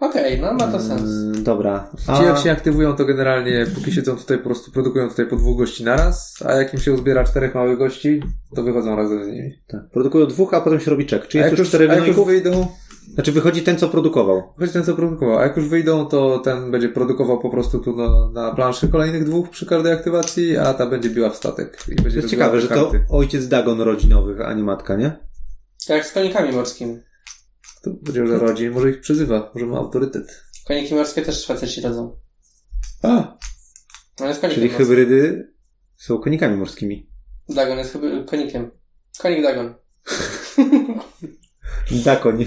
Okej, no ma to sens. Mm, Dobra. Ci jak się aktywują, to generalnie póki siedzą tutaj, po prostu produkują tutaj po dwóch gości naraz, a jak im się uzbiera czterech małych gości, to wychodzą razem z nimi. tak, produkują dwóch, a potem się robi czek. Czy A jest jak już cztery a jak już wynajków? wyjdą, Znaczy wychodzi ten, co produkował. choć ten co produkował, a jak już wyjdą, to ten będzie produkował po prostu tu na, na planszy kolejnych dwóch przy każdej aktywacji, a ta będzie biła w statek. I będzie To jest ciekawe, że to ojciec Dagon rodzi nowych, a nie matka, nie? Tak z konikami morskimi. To powiedział, że rodzi, może ich przyzywa, może ma autorytet. Koniki morskie też Szwajcarzy rodzą. A, No jest konikiem Czyli morskim. hybrydy są konikami morskimi. Dagon jest chyba konikiem. Konik Dagon. Dakoń.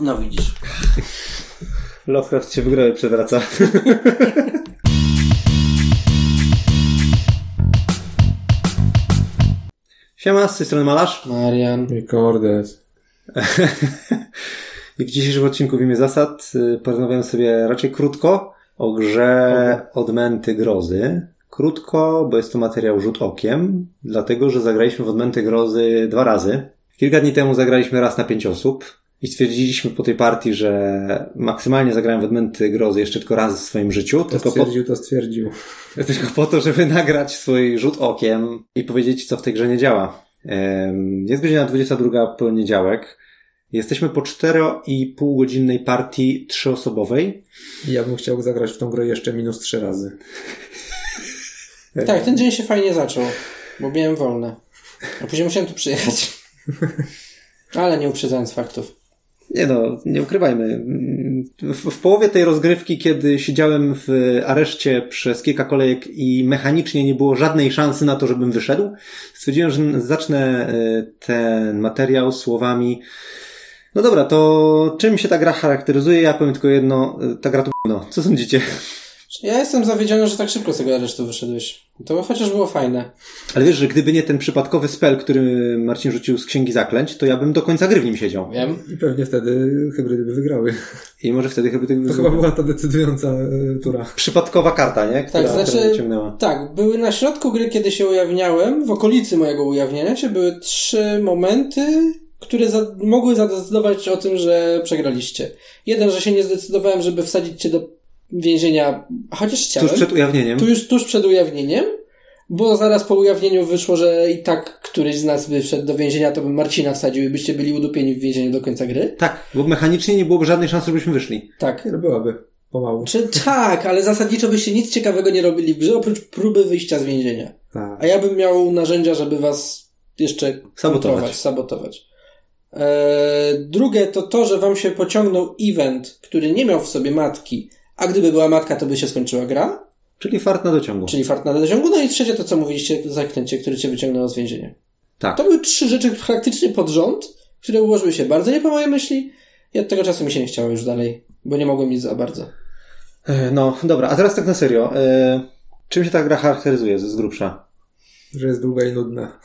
No widzisz. Lovecraft się wygrały przewraca. Siema, z tej strony Malarz. Marian. i Cordes. I w dzisiejszym odcinku w imię zasad y, porozmawiamy sobie raczej krótko o grze Odmęty Grozy. Krótko, bo jest to materiał rzut okiem, dlatego że zagraliśmy w Odmęty Grozy dwa razy. Kilka dni temu zagraliśmy raz na pięć osób i stwierdziliśmy po tej partii, że maksymalnie zagrałem w Odmęty Grozy jeszcze tylko raz w swoim życiu, To tylko po, stwierdził, to stwierdził. tylko po to, żeby nagrać swój rzut okiem i powiedzieć, co w tej grze nie działa. Jest godzina 22 poniedziałek. Jesteśmy po 4,5 godzinnej partii trzyosobowej. Ja bym chciał zagrać w tą grę jeszcze minus trzy razy. Tak, ten dzień się fajnie zaczął, bo miałem wolne. A później musiałem tu przyjechać. Ale nie uprzedzając faktów. Nie no, nie ukrywajmy. W, w połowie tej rozgrywki, kiedy siedziałem w areszcie przez kilka kolejek i mechanicznie nie było żadnej szansy na to, żebym wyszedł, stwierdziłem, że zacznę e, ten materiał słowami no dobra, to czym się ta gra charakteryzuje? Ja powiem tylko jedno, e, ta gra to no. Co sądzicie? Ja jestem zawiedziony, że tak szybko z tego aresztu wyszedłeś. To chociaż było fajne. Ale wiesz, że gdyby nie ten przypadkowy spell, który Marcin rzucił z Księgi Zaklęć, to ja bym do końca gry w nim siedział. Wiem. I pewnie wtedy hybrydy by wygrały. I może wtedy chyba... To chyba była ta decydująca e, tura. Przypadkowa karta, nie? Która, Tak, znaczy- która. Tak, były na środku gry, kiedy się ujawniałem, w okolicy mojego ujawnienia się, były trzy momenty, które za mogły zadecydować o tym, że przegraliście. Jeden, że się nie zdecydowałem, żeby wsadzić cię do więzienia, chociaż chciałem. Tuż przed ujawnieniem. Tu już tuż przed ujawnieniem, bo zaraz po ujawnieniu wyszło, że i tak któryś z nas by wszedł do więzienia, to bym Marcina wsadził i byście byli udupieni w więzieniu do końca gry. Tak, bo mechanicznie nie byłoby żadnej szansy, żebyśmy wyszli. Tak. Nie, byłaby. Pomału. Czy tak, ale zasadniczo byście nic ciekawego nie robili w grze, oprócz próby wyjścia z więzienia. Tak. A ja bym miał narzędzia, żeby was jeszcze Sabotować. sabotować. Eee, drugie to to, że wam się pociągnął event, który nie miał w sobie matki, a gdyby była matka, to by się skończyła gra, Czyli fart na dociągu. czyli fart na dociągu. No i trzecie to, co mówiliście, zaklęcie, które cię wyciągnęło z więzienia. Tak. To były trzy rzeczy praktycznie pod rząd, które ułożyły się bardzo nie po mojej myśli i od tego czasu mi się nie chciało już dalej, bo nie mogłem nic za bardzo. E, No, dobra, a teraz tak na serio. E, czym się ta gra charakteryzuje z z grubsza? Że jest długa i nudna.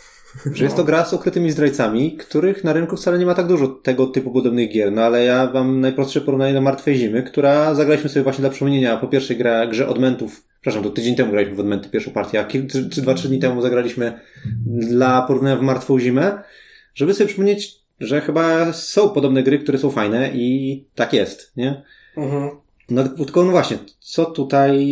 Że jest to gra z ukrytymi zdrajcami, których na rynku wcale nie ma tak dużo tego typu podobnych gier. No ale ja mam najprostsze porównanie do Martwej Zimy, która zagraliśmy sobie właśnie dla przypomnienia po pierwszej gra, grze Odmentów. Przepraszam, to tydzień temu graliśmy w Odmenty, pierwszą partię, a czy, czy dwa, trzy dni temu zagraliśmy dla porównania w Martwą Zimę, żeby sobie przypomnieć, że chyba są podobne gry, które są fajne i tak jest, nie? Mhm. No tylko no właśnie, co tutaj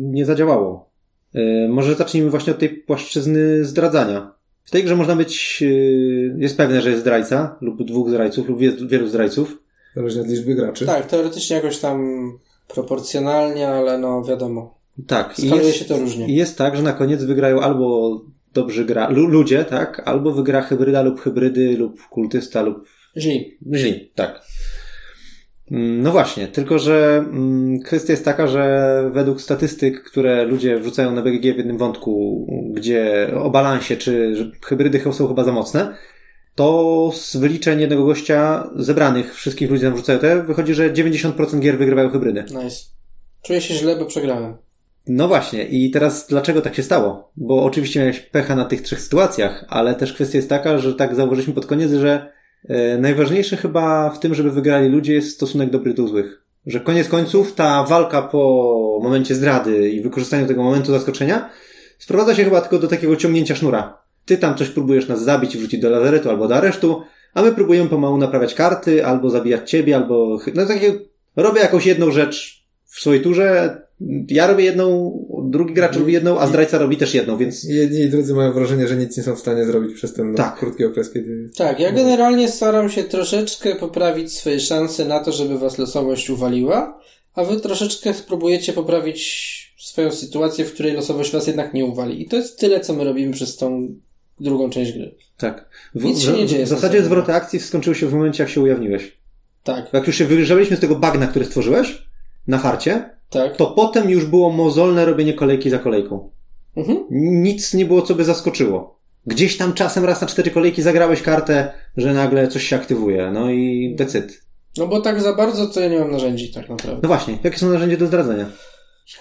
nie zadziałało? Yy, może zacznijmy właśnie od tej płaszczyzny zdradzania. W tej grze można być, yy, jest pewne, że jest zdrajca, lub dwóch zdrajców, lub wielu zdrajców. Zależnie od liczby graczy. Tak, teoretycznie jakoś tam proporcjonalnie, ale no wiadomo. Tak. Skaluje jest, się to różnie. I jest tak, że na koniec wygrają albo dobrzy gra, lu, ludzie, tak? Albo wygra hybryda lub hybrydy, lub kultysta, lub Źli. Źli, tak. Mm, No właśnie, tylko że mm, kwestia jest taka, że według statystyk, które ludzie wrzucają na BGG w jednym wątku, gdzie o balansie, czy hybrydy są chyba za mocne, to z wyliczeń jednego gościa zebranych, wszystkich ludzi tam wrzucają te, wychodzi, że 90% gier wygrywają hybrydy. Nice. Czuję się źle, bo przegrałem. No właśnie, i teraz dlaczego tak się stało? Bo oczywiście miałeś pecha na tych trzech sytuacjach, ale też kwestia jest taka, że tak zauważyliśmy pod koniec, że najważniejsze chyba w tym, żeby wygrali ludzie jest stosunek dobry do złych. Że koniec końców ta walka po momencie zdrady i wykorzystaniu tego momentu zaskoczenia sprowadza się chyba tylko do takiego ciągnięcia sznura. Ty tam coś próbujesz nas zabić i wrzucić do lazaretu albo do aresztu, a my próbujemy pomału naprawiać karty, albo zabijać ciebie, albo... No takie... Robię jakąś jedną rzecz w swojej turze, ja robię jedną, drugi gracz robi jedną, a zdrajca robi też jedną, więc... Jedni i drudzy mają wrażenie, że nic nie są w stanie zrobić przez ten Tak. krótki okres, kiedy... Tak, ja generalnie staram się troszeczkę poprawić swoje szanse na to, żeby was losowość uwaliła, a wy troszeczkę spróbujecie poprawić swoją sytuację, w której losowość was jednak nie uwali. I to jest tyle, co my robimy przez tą drugą część gry. Tak. W, Nic się nie dzieje W zasadzie zwroty akcji skończyły się w momencie, jak się ujawniłeś. Tak, Jak już się wygrzebaliśmy z tego bagna, który stworzyłeś, na farcie, tak. to potem już było mozolne robienie kolejki za kolejką. Mhm. Nic nie było, co by zaskoczyło. Gdzieś tam czasem raz na cztery kolejki zagrałeś kartę, że nagle coś się aktywuje. No i decyd. No bo tak za bardzo to ja nie mam narzędzi tak naprawdę. No właśnie, jakie są narzędzia do zdradzenia?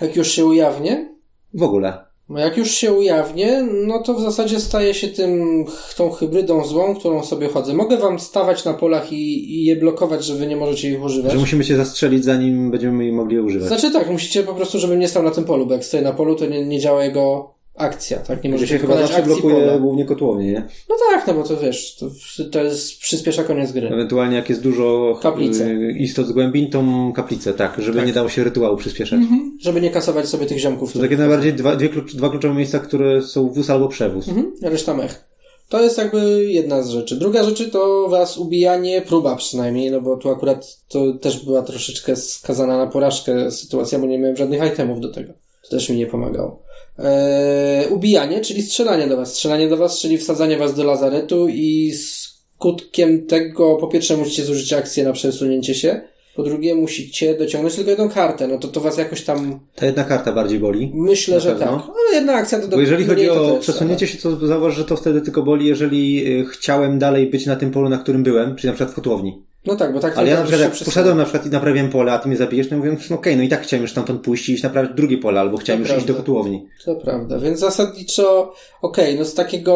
Jak już się ujawnię, W ogóle. No jak już się ujawnię, no to w zasadzie staję się tym, tą hybrydą złą, którą sobie chodzę. Mogę wam stawać na polach i, i je blokować, że wy nie możecie ich używać. Że musimy cię zastrzelić, zanim będziemy mogli je używać. Znaczy tak, musicie po prostu, żebym nie stał na tym polu, bo jak stoję na polu, to nie, nie działa jego akcja, tak? Nie Że możecie się chyba zawsze blokuje pola. głównie kotłownie, nie? No tak, no bo to wiesz, to, to jest, przyspiesza koniec gry. Ewentualnie jak jest dużo Kaplice. y, istot z głębin, to kaplicę, tak, żeby Tak. nie dało się rytuału przyspieszać. Żeby nie kasować sobie tych ziomków. To takie najbardziej dwa, dwie dwa kluczowe miejsca, które są wóz albo przewóz. Mhm, reszta mech. To jest jakby jedna z rzeczy. Druga rzeczy to was ubijanie, próba przynajmniej, no bo tu akurat to też była troszeczkę skazana na porażkę sytuacja, bo nie miałem żadnych itemów do tego. To też mi nie pomagało. Eee, ubijanie, czyli strzelanie do was. Strzelanie do was, czyli wsadzanie was do lazaretu i skutkiem tego po pierwsze musicie zużyć akcję na przesunięcie się, po drugie musicie dociągnąć tylko jedną kartę, no to to was jakoś tam Ta jedna karta bardziej boli. myślę, że pewno. tak. Ale jedna akcja to do Bo jeżeli chodzi o też, przesunięcie się, to zauważ, że to wtedy tylko boli, jeżeli y, chciałem dalej być na tym polu, na którym byłem, czyli na przykład w kotłowni. No tak, bo tak Ale ja na przykład jak poszedłem na przykład i naprawiłem pole, a ty mnie zabijesz, to mówię, no okej, no i tak chciałem już tamtąd pójść i iść naprawić drugie pole, albo chciałem To już iść do prawda. kotłowni. To prawda, więc zasadniczo, okej, no z takiego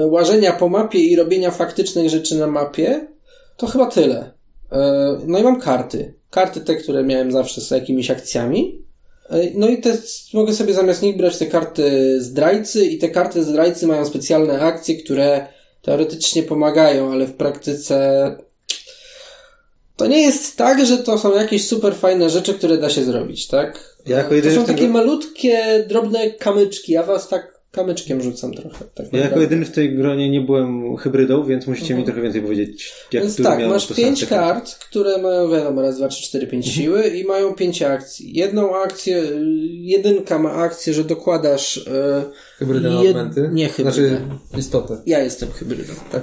e, łażenia po mapie i robienia faktycznych rzeczy na mapie, to chyba tyle. E, No i mam karty. Karty te, które miałem zawsze z jakimiś akcjami. E, No i te, mogę sobie zamiast nich brać te karty zdrajcy i te karty zdrajcy mają specjalne akcje, które teoretycznie pomagają, ale w praktyce to nie jest tak, że to są jakieś super fajne rzeczy, które da się zrobić, tak? Ja jako to są takie malutkie, drobne kamyczki. Ja was tak kamyczkiem rzucam trochę. Tak Ja jako jedyny w tej gronie nie byłem hybrydą, więc musicie mi trochę więcej powiedzieć, jak Więc tak, masz pięć sensy. kart, które mają, wiadomo, raz, dwa, trzy, cztery, pięć Mhm. siły i mają pięć akcji. Jedną akcję, jedynka ma akcję, że dokładasz... y, Hybrydę na odmęty? Nie hybrydę. Znaczy istotę. Ja jestem hybrydą. Tak.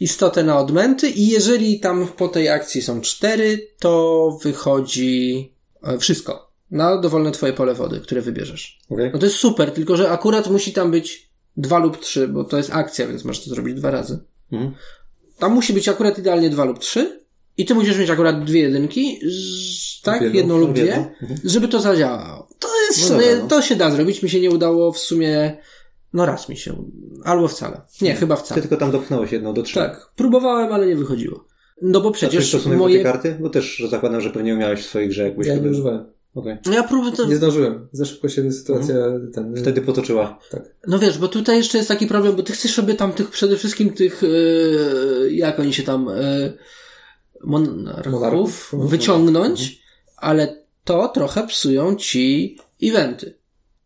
Istotę na odmęty i jeżeli tam po tej akcji są cztery, to wychodzi e, wszystko. Na dowolne twoje pole wody, które wybierzesz. Okej. No to jest super, tylko że akurat musi tam być dwa lub trzy, bo to jest akcja, więc możesz to zrobić dwa razy. Mhm. Tam musi być akurat idealnie dwa lub trzy i ty musisz mieć akurat dwie jedynki, tak? Jedną, Jedną lub dwie, żeby to zadziałało. To jest No dobra, no. to się da zrobić, mi się nie udało w sumie, no raz mi się, albo wcale. Nie, chyba Ty wcale. tylko tam dopchnąłeś jedną do trzech. Tak, próbowałem, ale nie wychodziło. No bo A przecież Przecież stosunek do tej moje... karty? Bo też zakładam, że pewnie umiałeś w swojej grze, jak byłeś Ja nie używałem. Okej. No ja próbuję to... Nie zdążyłem. Za szybko się sytuacja ten... Wtedy potoczyła. Tak. No wiesz, bo tutaj jeszcze jest taki problem, bo ty chcesz sobie tam tych, przede wszystkim tych, e, jak oni się tam, e, monarchów, Monarchów. Mhm. wyciągnąć, ale to trochę psują ci eventy.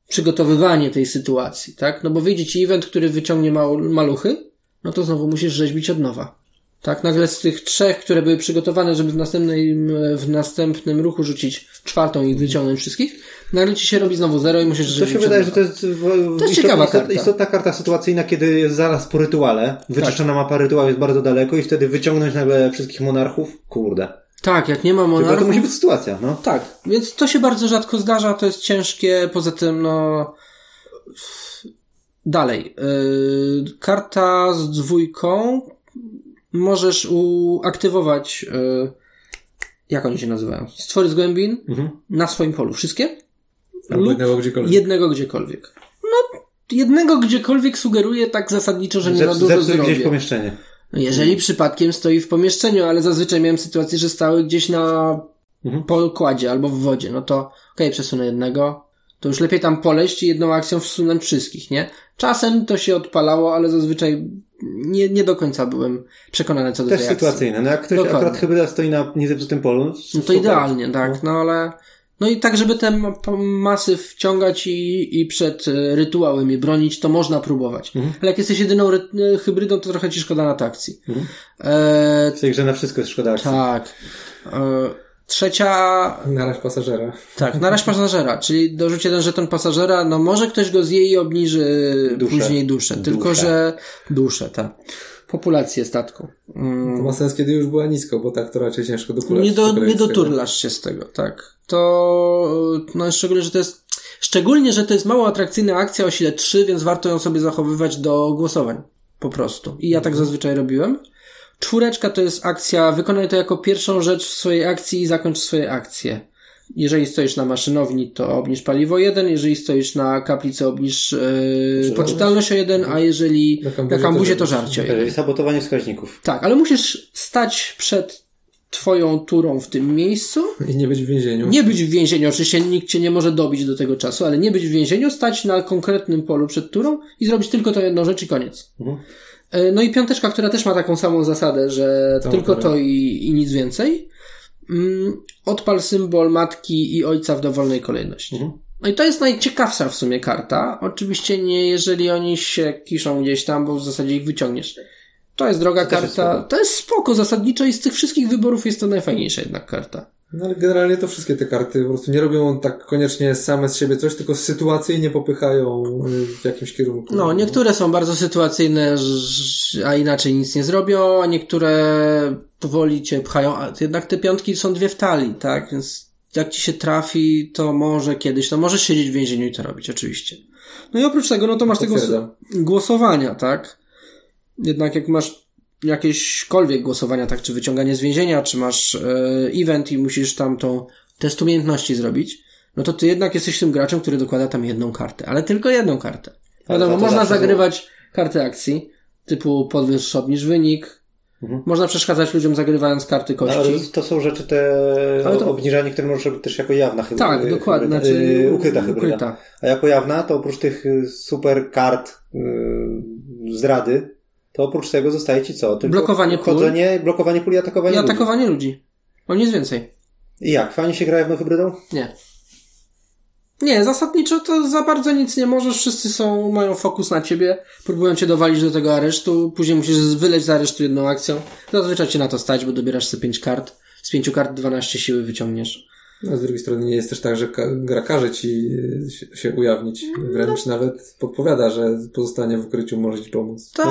Przygotowywanie tej sytuacji, tak? No bo wyjdzie ci event, który wyciągnie maluchy, no to znowu musisz rzeźbić od nowa. Tak, nagle z tych trzech, które były przygotowane, żeby w następnym, w następnym ruchu rzucić czwartą i wyciągnąć wszystkich, nagle ci się robi znowu zero i musisz To rzeźbić się wydaje, że to jest, w, To jest ciekawa istotna, karta. istotna karta sytuacyjna, kiedy jest zaraz po rytuale, wyczyszczona Tak. mapa rytuału jest bardzo daleko i wtedy wyciągnąć nagle wszystkich monarchów, kurde. Tak, jak nie ma Tylko to monarchów. musi być sytuacja, no. Tak, więc to się bardzo rzadko zdarza, to jest ciężkie, poza tym, no. Dalej. Yy, karta z dwójką możesz uaktywować. Yy, jak oni się nazywają? Stwory z głębin Mhm. na swoim polu. Wszystkie? Albo Lub jednego gdziekolwiek. jednego gdziekolwiek. No, jednego gdziekolwiek sugeruje tak zasadniczo, że nie za Zep- dużo Zepsuć gdzieś zrobię. pomieszczenie. Jeżeli przypadkiem stoi w pomieszczeniu, ale zazwyczaj miałem sytuację, że stały gdzieś na Mhm. pokładzie albo w wodzie, no to okej, przesunę jednego, to już lepiej tam poleść i jedną akcją wsunąć wszystkich, nie? Czasem to się odpalało, ale zazwyczaj nie, nie do końca byłem przekonany co do Też tej akcji. sytuacyjne. No jak ktoś Dokładnie. akurat hybryda stoi na niezepsutym polu, No to super. idealnie, tak, no ale... No i tak, żeby te masy wciągać i, i przed e, rytuałem je bronić, to można próbować. Mhm. Ale jak jesteś jedyną e, hybrydą, to trochę ci szkoda na takcji. Mhm. E, W tej grze na wszystko jest szkoda akcji. tak. E, trzecia Naraź pasażera. Tak, naraź pasażera, czyli dorzuć jeden żeton pasażera, no może ktoś go zje i obniży Duszę. później duszę, tylko Duszę. że duszę, tak. Populację statku. To Mm, ma sens, kiedy już była nisko, bo tak to raczej ciężko dokulać. nie, do, nie doturlasz się z tego, tak. To, no szczególnie, że to jest, szczególnie, że to jest mało atrakcyjna akcja o sile 3, więc warto ją sobie zachowywać do głosowań. Po prostu. I ja tak zazwyczaj robiłem. Czwóreczka to jest akcja, wykonaj to jako pierwszą rzecz w swojej akcji i zakończ swoje akcje. Jeżeli stoisz na maszynowni, to obniż paliwo 1, jeżeli stoisz na kaplicy, obniż yy, poczytalność o 1, a jeżeli Na na kambuzie to to żarcie o 1. Jeżeli sabotowanie wskaźników. Tak, ale musisz stać przed twoją turą w tym miejscu, I nie być w więzieniu. nie być w więzieniu, oczywiście nikt cię nie może dobić do tego czasu, ale nie być w więzieniu, stać na konkretnym polu przed turą i zrobić tylko tą jedną rzecz i koniec. Mhm. E, No i piąteczka, która też ma taką samą zasadę, że To tylko to i, i nic więcej. Mm, Odpal symbol matki i ojca w dowolnej kolejności. Mhm. No i to jest najciekawsza w sumie karta. Oczywiście nie jeżeli oni się kiszą gdzieś tam, bo w zasadzie ich wyciągniesz. To jest droga To jest karta. spoko. to jest spoko zasadniczo i z tych wszystkich wyborów jest to najfajniejsza jednak karta. No ale generalnie to wszystkie te karty po prostu nie robią tak koniecznie same z siebie coś, tylko sytuacyjnie popychają w jakimś kierunku. No, niektóre są bardzo sytuacyjne, a inaczej nic nie zrobią, a niektóre powoli cię pchają, a jednak te piątki są dwie w talii, tak? Więc jak ci się trafi, to może kiedyś, to możesz siedzieć w więzieniu i to robić, oczywiście. No i oprócz tego, no to masz tego głosowania, tak? Jednak jak masz jakieśkolwiek głosowania, tak? Czy wyciąganie z więzienia, czy masz e, event i musisz tam tą test umiejętności zrobić, no to ty jednak jesteś tym graczem, który dokłada tam jedną kartę, ale tylko jedną kartę. Ale Wiadomo, można zagrywać karty akcji, typu podwyższ, obniż wynik. Mhm. Można przeszkadzać ludziom zagrywając karty No, ale kości. to są rzeczy te Ale to- obniżanie, które możesz robić też jako jawna hybryda. tak, dokładnie. hybryda, Znaczy, ukryta hybryda. ukryta. A jako jawna, to oprócz tych super kart yy, zdrady, to oprócz tego zostaje ci co? Tylko Blokowanie pól. chodzenie, blokowanie pól i atakowanie I ludzi. atakowanie ludzi. O nic więcej. I jak? Fajnie się gra jawną hybrydą? Nie. Nie, zasadniczo to za bardzo nic nie możesz, wszyscy są, mają fokus na ciebie, próbują cię dowalić do tego aresztu, później musisz wyleć z aresztu jedną akcją. Zazwyczaj cię na to stać, bo dobierasz sobie 5 kart, z 5 kart 12 siły wyciągniesz. No, z drugiej strony nie jest też tak, że gra każe ci y, się, ujawnić. Wręcz nawet podpowiada, że pozostanie w ukryciu może ci pomóc. Tak,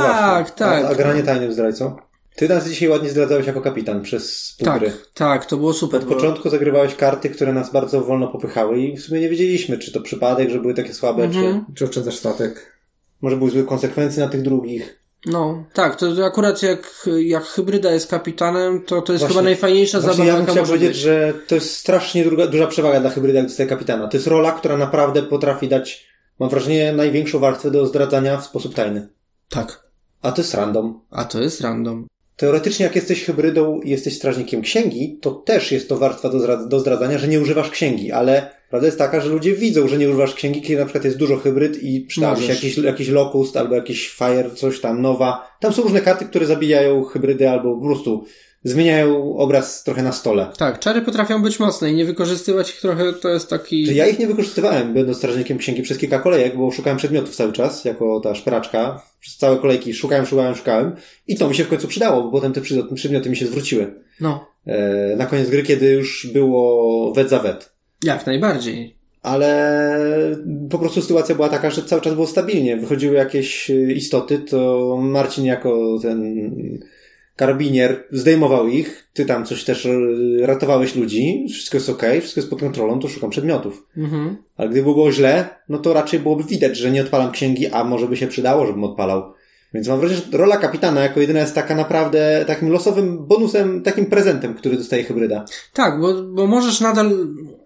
No tak. A, a granie tajnym zdrajcą? Ty nas dzisiaj ładnie zdradzałeś jako kapitan przez pół tak, gry. tak, to było super. Od bo- początku zagrywałeś karty, które nas bardzo wolno popychały i w sumie nie wiedzieliśmy, czy to przypadek, że były takie słabe, Mhm. czy Czy oszczędzasz statek? może były złe konsekwencje na tych drugich. No, tak, to akurat jak, jak hybryda jest kapitanem, to to jest Właśnie- chyba najfajniejsza zabawa, ja bym chciał powiedzieć, być. że to jest strasznie duża, duża przewaga dla hybryda, jak dostaje kapitana. To jest rola, która naprawdę potrafi dać, mam wrażenie, największą warstwę do zdradzania w sposób tajny. Tak, A to jest random. a to jest random. Teoretycznie, jak jesteś hybrydą i jesteś strażnikiem księgi, to też jest to warstwa do, zdra- do zdradzania, że nie używasz księgi, ale prawda jest taka, że ludzie widzą, że nie używasz księgi, kiedy na przykład jest dużo hybryd i się Możesz. jakiś, jakiś locust albo jakiś fire, coś tam, nowa. Tam są różne karty, które zabijają hybrydy albo po prostu zmieniają obraz trochę na stole. Tak, czary potrafią być mocne i nie wykorzystywać ich trochę to jest taki... Że ja ich nie wykorzystywałem, będąc strażnikiem księgi przez kilka kolejek, bo szukałem przedmiotów cały czas, jako ta szperaczka. Przez całe kolejki szukałem, szukałem, szukałem. I to mi się w końcu przydało, bo potem te przedmioty mi się zwróciły. No, E, na koniec gry, kiedy już było wet za wet. Jak najbardziej. Ale po prostu sytuacja była taka, że cały czas było stabilnie. Wychodziły jakieś y, istoty, to Marcin jako ten karabinier zdejmował ich. Ty tam coś też y, ratowałeś ludzi. Wszystko jest okej, wszystko jest pod kontrolą, to szukam przedmiotów. Mhm. Ale gdyby było źle, no to raczej byłoby widać, że nie odpalam księgi, a może by się przydało, żebym odpalał. Więc mam wrażenie, że rola kapitana jako jedyna jest taka naprawdę takim losowym bonusem, takim prezentem, który dostaje hybryda. Tak, bo, bo możesz nadal,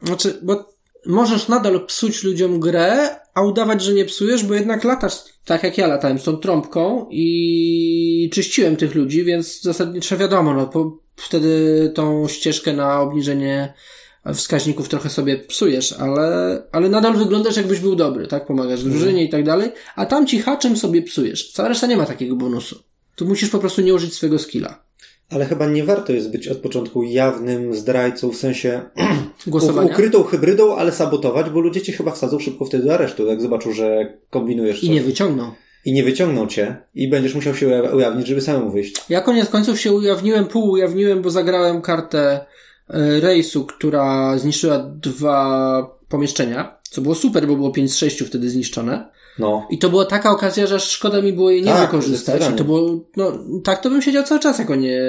znaczy, bo możesz nadal psuć ludziom grę, a udawać, że nie psujesz, bo jednak latasz, tak jak ja latałem z tą trąbką i czyściłem tych ludzi, więc zasadniczo wiadomo, no, po, wtedy tą ścieżkę na obniżenie wskaźników trochę sobie psujesz, ale, ale nadal wyglądasz jakbyś był dobry, tak? Pomagasz drużynie i tak dalej, a tam ci haczem sobie psujesz. Cała reszta nie ma takiego bonusu. to musisz po prostu nie użyć swojego skilla. Ale chyba nie warto jest być od początku jawnym zdrajcą, w sensie Głosowania. ukrytą hybrydą, ale sabotować, bo ludzie cię chyba wsadzą szybko wtedy do aresztu, jak zobaczą, że kombinujesz coś. I nie wyciągnął. I nie wyciągną cię i będziesz musiał się uja- ujawnić, żeby samemu wyjść. Ja koniec końców się ujawniłem, pół ujawniłem, bo zagrałem kartę rejsu, która zniszczyła dwa pomieszczenia, co było super, bo było 5 z 6 wtedy zniszczone. No. I to była taka okazja, że szkoda mi było jej nie Tak, wykorzystać. I to było, no, tak to bym siedział cały czas jako nie,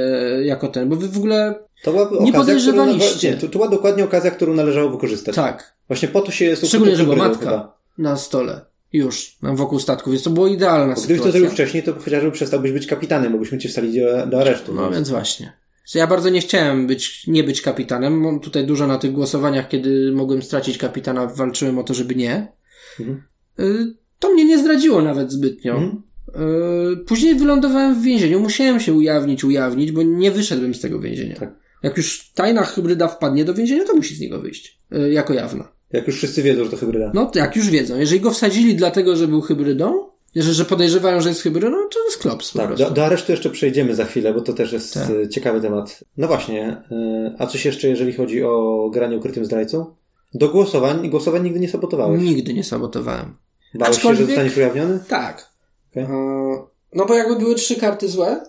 jako ten, bo wy w ogóle, To była Nie okazja, podejrzewaliście. Którą, to, to była dokładnie okazja, którą należało wykorzystać. tak, Właśnie po to się jest Szczególnie, że była matka. chyba. na stole. Już, wokół statku, więc to było idealna Bo Gdybyś to zrobił wcześniej, to chociażby przestałbyś być kapitanem, bo byśmy cię wstali do, do aresztu. No więc właśnie. Ja bardzo nie chciałem być, nie być kapitanem. Mam tutaj dużo na tych głosowaniach, kiedy mogłem stracić kapitana, walczyłem o to, żeby nie. Mhm. Y, To mnie nie zdradziło nawet zbytnio. Mhm. Y, Później wylądowałem w więzieniu. Musiałem się ujawnić, ujawnić, bo nie wyszedłem z tego więzienia. Tak. Jak już tajna hybryda wpadnie do więzienia, to musi z niego wyjść. y, Jako jawna. Jak już wszyscy wiedzą, że to hybryda. No, jak już wiedzą. Jeżeli go wsadzili dlatego, że był hybrydą, że, że podejrzewają, że jest hybrydą, to jest klops Tak, do, do aresztu jeszcze przejdziemy za chwilę, bo to też jest Tak. e, ciekawy temat. No właśnie, e, a coś jeszcze, jeżeli chodzi o granie ukrytym zdrajcą? Do głosowań, głosowań nigdy nie sabotowałeś. Nigdy nie sabotowałem. Bałeś się, że Aczkolwiek- zostaniesz ujawniony? Tak. Okej. E, No bo jakby były trzy karty złe,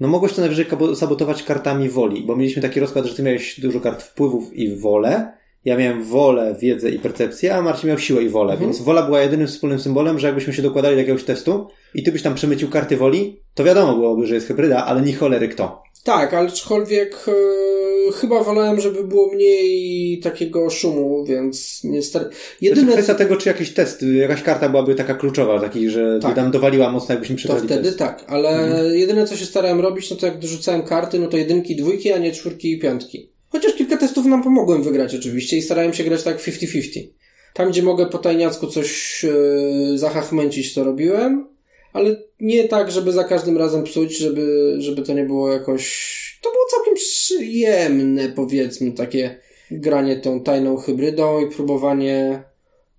No mogłeś to najwyżej sabotować kartami woli, bo mieliśmy taki rozkład, że ty miałeś dużo kart wpływów i wolę. Ja miałem wolę, wiedzę i percepcję, a Marcin miał siłę i wolę, Mhm. więc wola była jedynym wspólnym symbolem, że jakbyśmy się dokładali do jakiegoś testu i ty byś tam przemycił karty woli, to wiadomo byłoby, że jest hybryda, ale nie cholery kto. tak, ale aczkolwiek e, chyba wolałem, żeby było mniej takiego szumu, więc nie star... Jedyne... Jedyne kwestia tego, czy jakiś test, jakaś karta byłaby taka kluczowa, taki, że Tak. by nam dowaliła mocno, jakbyśmy to przegrali wtedy test. tak, ale jedyne co się starałem robić, no to jak dorzucałem karty, no to jedynki, dwójki, a nie czwórki i piątki. Chociaż kilka testów nam pomogłem wygrać oczywiście i starałem się grać tak 50-50. Tam, gdzie mogę po tajniacku coś e, zahachmęcić, to robiłem, ale nie tak, żeby za każdym razem psuć, żeby, żeby to nie było jakoś... To było całkiem przyjemne, powiedzmy, takie granie tą tajną hybrydą i próbowanie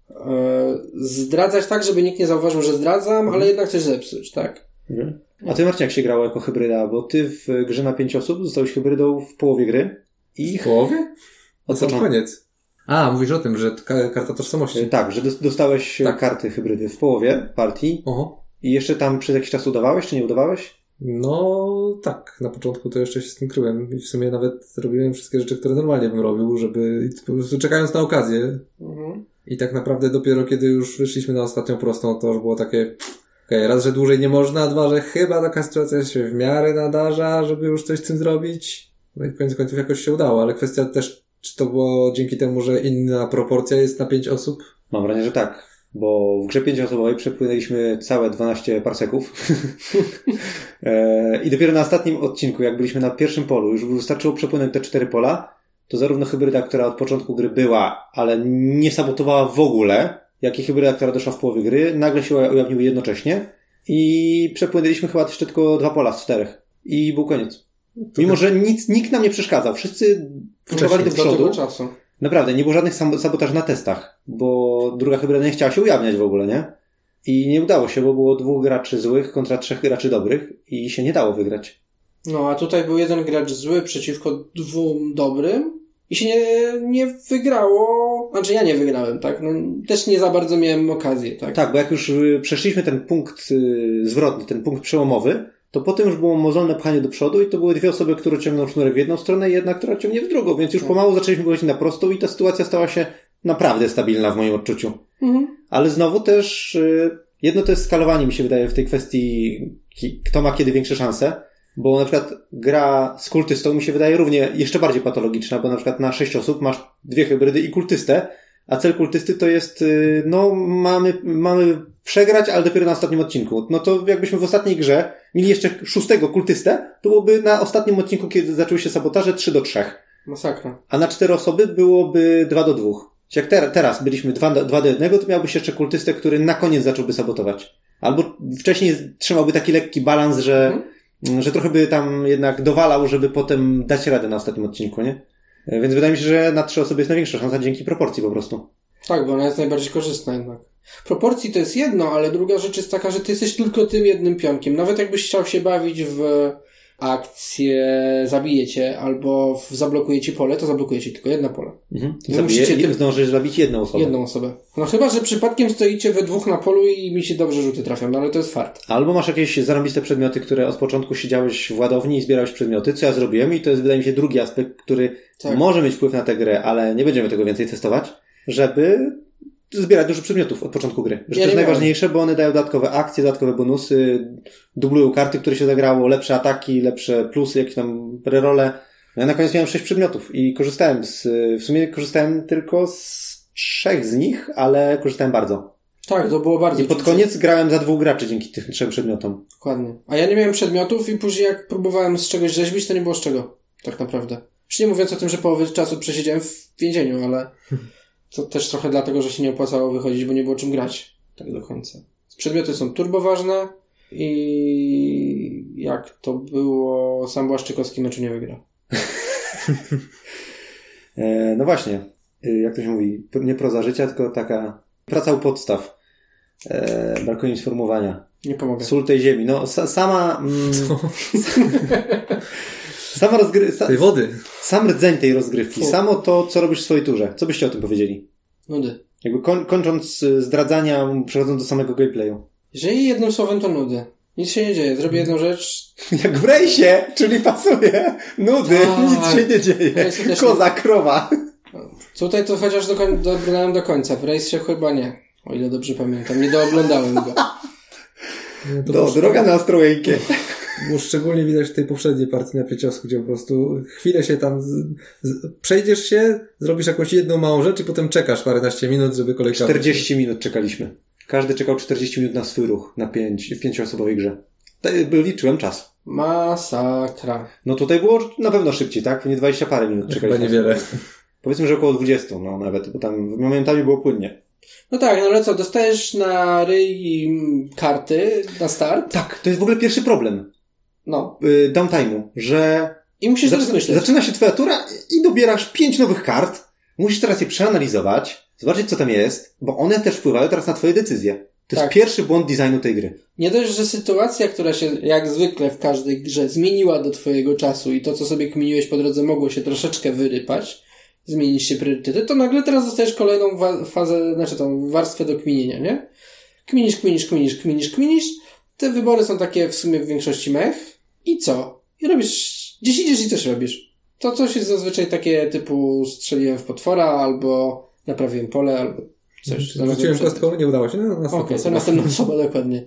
e, zdradzać tak, żeby nikt nie zauważył, że zdradzam, ale jednak coś zepsuć, tak? Mhm. A ty Marcin, jak się grało jako hybryda? Bo ty w grze na pięć osób zostałeś hybrydą w połowie gry i W połowie? Od sam koniec. A, mówisz o tym, że karta tożsamości. Tak, że dos- dostałeś Tak. karty hybrydy w połowie partii Oho. i jeszcze tam przez jakiś czas udawałeś, czy nie udawałeś? No tak, na początku to jeszcze się z tym kryłem i w sumie nawet robiłem wszystkie rzeczy, które normalnie bym robił, żeby po prostu czekając na okazję. Mhm. I tak naprawdę dopiero kiedy już wyszliśmy na ostatnią prostą, to już było takie okej, raz, że dłużej nie można, dwa, że chyba taka sytuacja się w miarę nadarza, żeby już coś z tym zrobić. No i końców jakoś się udało, ale kwestia też, czy to było dzięki temu, że inna proporcja jest na pięć osób? Mam wrażenie, że tak. Bo w grze pięcioosobowej przepłynęliśmy całe 12 parseków. e, I dopiero na ostatnim odcinku, jak byliśmy na pierwszym polu, już wystarczyło przepłynąć te cztery pola, to zarówno hybryda, która od początku gry była, ale nie sabotowała w ogóle, jak i hybryda, która doszła w połowie gry, nagle się ujawniły jednocześnie i przepłynęliśmy chyba jeszcze tylko dwa pola z czterech. I był koniec. Mimo, że nic, nikt nam nie przeszkadzał. Wszyscy próbowali do przodu. czasu. Naprawdę, nie było żadnych sabotaży na testach, bo druga hybryda nie chciała się ujawniać w ogóle, nie? I nie udało się, bo było dwóch graczy złych kontra trzech graczy dobrych i się nie dało wygrać. No, a tutaj był jeden gracz zły przeciwko dwóm dobrym i się nie, nie wygrało. Znaczy ja nie wygrałem, tak? No, też nie za bardzo miałem okazję, tak? Tak, bo jak już y, przeszliśmy ten punkt y, zwrotny, ten punkt przełomowy, to potem już było mozolne pchanie do przodu i to były dwie osoby, które ciągną sznurek w jedną stronę i jedna, która ciągnie w drugą, więc już Tak. pomału zaczęliśmy wychodzić na prostą i ta sytuacja stała się naprawdę stabilna w moim odczuciu. Mhm. Ale znowu też y, jedno to jest skalowanie, mi się wydaje, w tej kwestii, kto ma kiedy większe szanse. Bo na przykład gra z kultystą mi się wydaje równie jeszcze bardziej patologiczna, bo na przykład na sześć osób masz dwie hybrydy i kultystę, a cel kultysty to jest, y, no, mamy, mamy przegrać, ale dopiero na ostatnim odcinku. No to jakbyśmy w ostatniej grze mieli jeszcze szóstego kultystę, to byłoby na ostatnim odcinku, kiedy zaczęły się sabotaże, 3 do 3. Masakra. A na cztery osoby byłoby 2 do 2. Czyli jak ter- teraz byliśmy 2 do, 2 do 1, to miałbyś jeszcze kultystę, który na koniec zacząłby sabotować. Albo wcześniej trzymałby taki lekki balans, że, że trochę by tam jednak dowalał, żeby potem dać radę na ostatnim odcinku, nie? E, Więc wydaje mi się, że na trzy osoby jest największa szansa dzięki proporcji po prostu. Tak, bo ona jest najbardziej korzystna jednak. Proporcji to jest jedno, ale druga rzecz jest taka, że ty jesteś tylko tym jednym pionkiem. Nawet jakbyś chciał się bawić w akcję zabijecie albo w zablokuje ci pole, to zablokuje ci tylko jedno pole. Mhm. Zabije, musicie ty- zdążysz zabić jedną osobę. Jedną osobę. No chyba, że przypadkiem stoicie we dwóch na polu i mi się dobrze rzuty trafią, no ale to jest fart. Albo masz jakieś zarąbiste przedmioty, które od początku siedziałeś w ładowni i zbierałeś przedmioty, co ja zrobiłem i to jest wydaje mi się drugi aspekt, który Tak. może mieć wpływ na tę grę, ale nie będziemy tego więcej testować, żeby zbierać dużo przedmiotów od początku gry. Że Ja to jest miałem. najważniejsze, bo one dają dodatkowe akcje, dodatkowe bonusy, dublują karty, które się zagrało, lepsze ataki, lepsze plusy, jakieś tam rerole. No ja na koniec miałem sześć przedmiotów i korzystałem z, w sumie korzystałem tylko z trzech z nich, ale korzystałem bardzo. Tak, to było bardzo I pod koniec grałem za dwóch graczy dzięki tym trzem przedmiotom. Dokładnie. A ja nie miałem przedmiotów i później jak próbowałem z czegoś rzeźbić, to nie było z czego. Tak naprawdę. Już nie mówiąc o tym, że połowę czasu przesiedziałem w więzieniu, ale to też trochę dlatego, że się nie opłacało wychodzić, bo nie było czym grać. Tak do końca. Przedmioty są turbo ważne i jak to było, sam Błaszczykowski meczu nie wygra. E, no właśnie, e, jak to się mówi, nie proza życia, tylko taka praca u podstaw. E, brakuje mi sformułowania. Nie pomogę. Sól tej ziemi. No, sa, sama. Mm, sama rozgry, sa, Tej wody. sam rdzeń tej rozgrywki, Fu. samo to, co robisz w swojej turze. Co byście o tym powiedzieli? Nudy. Jakby koń, kończąc e, zdradzania, przechodząc do samego gameplayu. Jeżeli jednym słowem to nudy. Nic się nie dzieje. Zrobię jedną rzecz, Jak w rejsie, czyli pasuje. Nudy, Tak. nic się nie dzieje. Też- Koza, krowa. Tutaj to chociaż do koń- dobrnąłem do końca. W rejsie chyba nie. O ile dobrze pamiętam. Nie dooglądałem go. No, to Do, droga na Ostrołękę. Było szczególnie widać w tej poprzedniej partii na pięciosku, gdzie po prostu chwilę się tam z, z, przejdziesz się, zrobisz jakąś jedną małą rzecz i potem czekasz paręnaście minut, żeby kolejka... 40 minut czekaliśmy. Każdy czekał 40 minut na swój ruch na pięć, w pięcioosobowej grze. Liczyłem czas. Masakra. No tutaj było na pewno szybciej, tak? Nie 20 parę minut Chyba czekaliśmy. niewiele. Powiedzmy, że około 20, no nawet, bo tam momentami było płynnie. No tak, no ale co, dostajesz na ryj karty na start? Tak, to jest w ogóle pierwszy problem No. yy, downtime'u, że I musisz teraz zaczyna, myśleć. zaczyna się twoja tura i dobierasz pięć nowych kart. Musisz teraz je przeanalizować, zobaczyć co tam jest, bo one też wpływają teraz na twoje decyzje. To Tak. jest pierwszy błąd designu tej gry. Nie dość, że sytuacja, która się jak zwykle w każdej grze zmieniła do twojego czasu i to, co sobie kminiłeś po drodze, mogło się troszeczkę wyrypać, zmienić się priorytety, to nagle teraz dostajesz kolejną fazę, znaczy tą warstwę do kminienia, nie? Kminisz, kminisz, kminisz, kminisz, kminisz. Te wybory są takie w sumie w większości mech. I co? I robisz, gdzieś idziesz i coś robisz. To coś jest zazwyczaj takie typu strzeliłem w potwora, albo naprawiłem pole, albo coś. Rzuciłem kostką, nie udało się. No, na Okej, to następna osoba, dokładnie.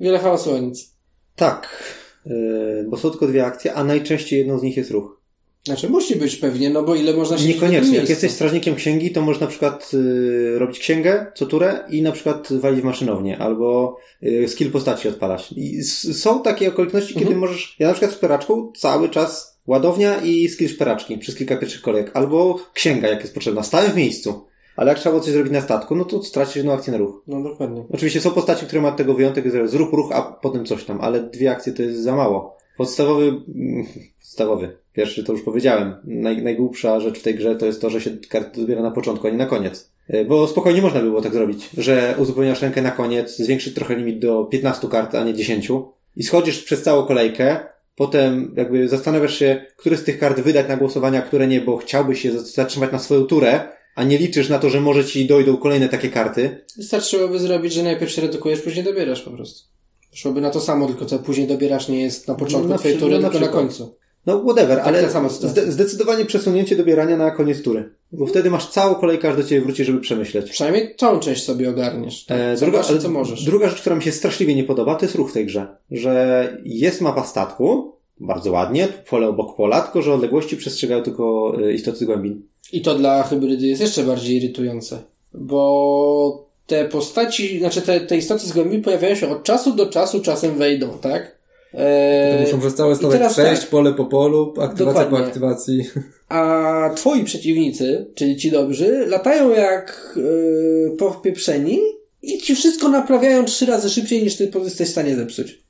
Wiele hałasu, a nic. Tak, yy, bo są tylko dwie akcje, a najczęściej jedną z nich jest ruch. Znaczy, musi być pewnie, no bo ile można się Niekoniecznie. Jak jesteś strażnikiem księgi, to możesz na przykład y, robić księgę co turę i na przykład walić w maszynownię, albo y, skill postaci odpalać. I s- są takie okoliczności, kiedy Mhm. możesz, ja na przykład z peraczką cały czas ładownia i skill szperaczki przez kilka pierwszych kolejek, albo księga, jak jest potrzebna. Stałem w miejscu. Ale jak trzeba było coś zrobić na statku, no to stracisz jedną akcję na ruch. No dokładnie. Oczywiście są postaci, które mają tego wyjątek, że zrób ruch, a potem coś tam, ale dwie akcje to jest za mało. Podstawowy, mm, podstawowy, pierwszy to już powiedziałem, naj, najgłupsza rzecz w tej grze to jest to, że się karty dobiera na początku, a nie na koniec. E, Bo spokojnie można by było tak zrobić, że uzupełniasz rękę na koniec, zwiększyć trochę limit do 15 kart, a nie 10 i schodzisz przez całą kolejkę, potem jakby zastanawiasz się, które z tych kart wydać na głosowania, które nie, bo chciałbyś się zatrzymać na swoją turę, a nie liczysz na to, że może ci dojdą kolejne takie karty, Wystarczyłoby zrobić, że najpierw się redukujesz, później dobierasz po prostu. Szłoby na to samo, tylko co później dobierasz nie jest na początku No, na twojej tury, no, tylko na końcu. No, whatever, Tak, ale ta sama sytuacja. zde- zdecydowanie przesunięcie dobierania na koniec tury. Bo wtedy masz całą kolejkę, aż do ciebie wróci, żeby przemyśleć. Przynajmniej tą część sobie ogarniesz. Tak? E, Druga, ale co możesz. druga rzecz, która mi się straszliwie nie podoba, to jest ruch w tej grze. Że jest mapa statku, bardzo ładnie, pole obok pola, tylko że odległości przestrzegają tylko e, istoty z głębin. I to dla hybrydy jest jeszcze bardziej irytujące. Bo te postaci, znaczy te, te istoty z głębi pojawiają się od czasu do czasu, czasem wejdą, tak? To E, muszą przez statek teraz przejść, tak. pole po polu, aktywacja Dokładnie. po aktywacji. A twoi przeciwnicy, czyli ci dobrzy, latają jak yy, popieprzeni i ci wszystko naprawiają trzy razy szybciej niż ty jesteś w stanie zepsuć.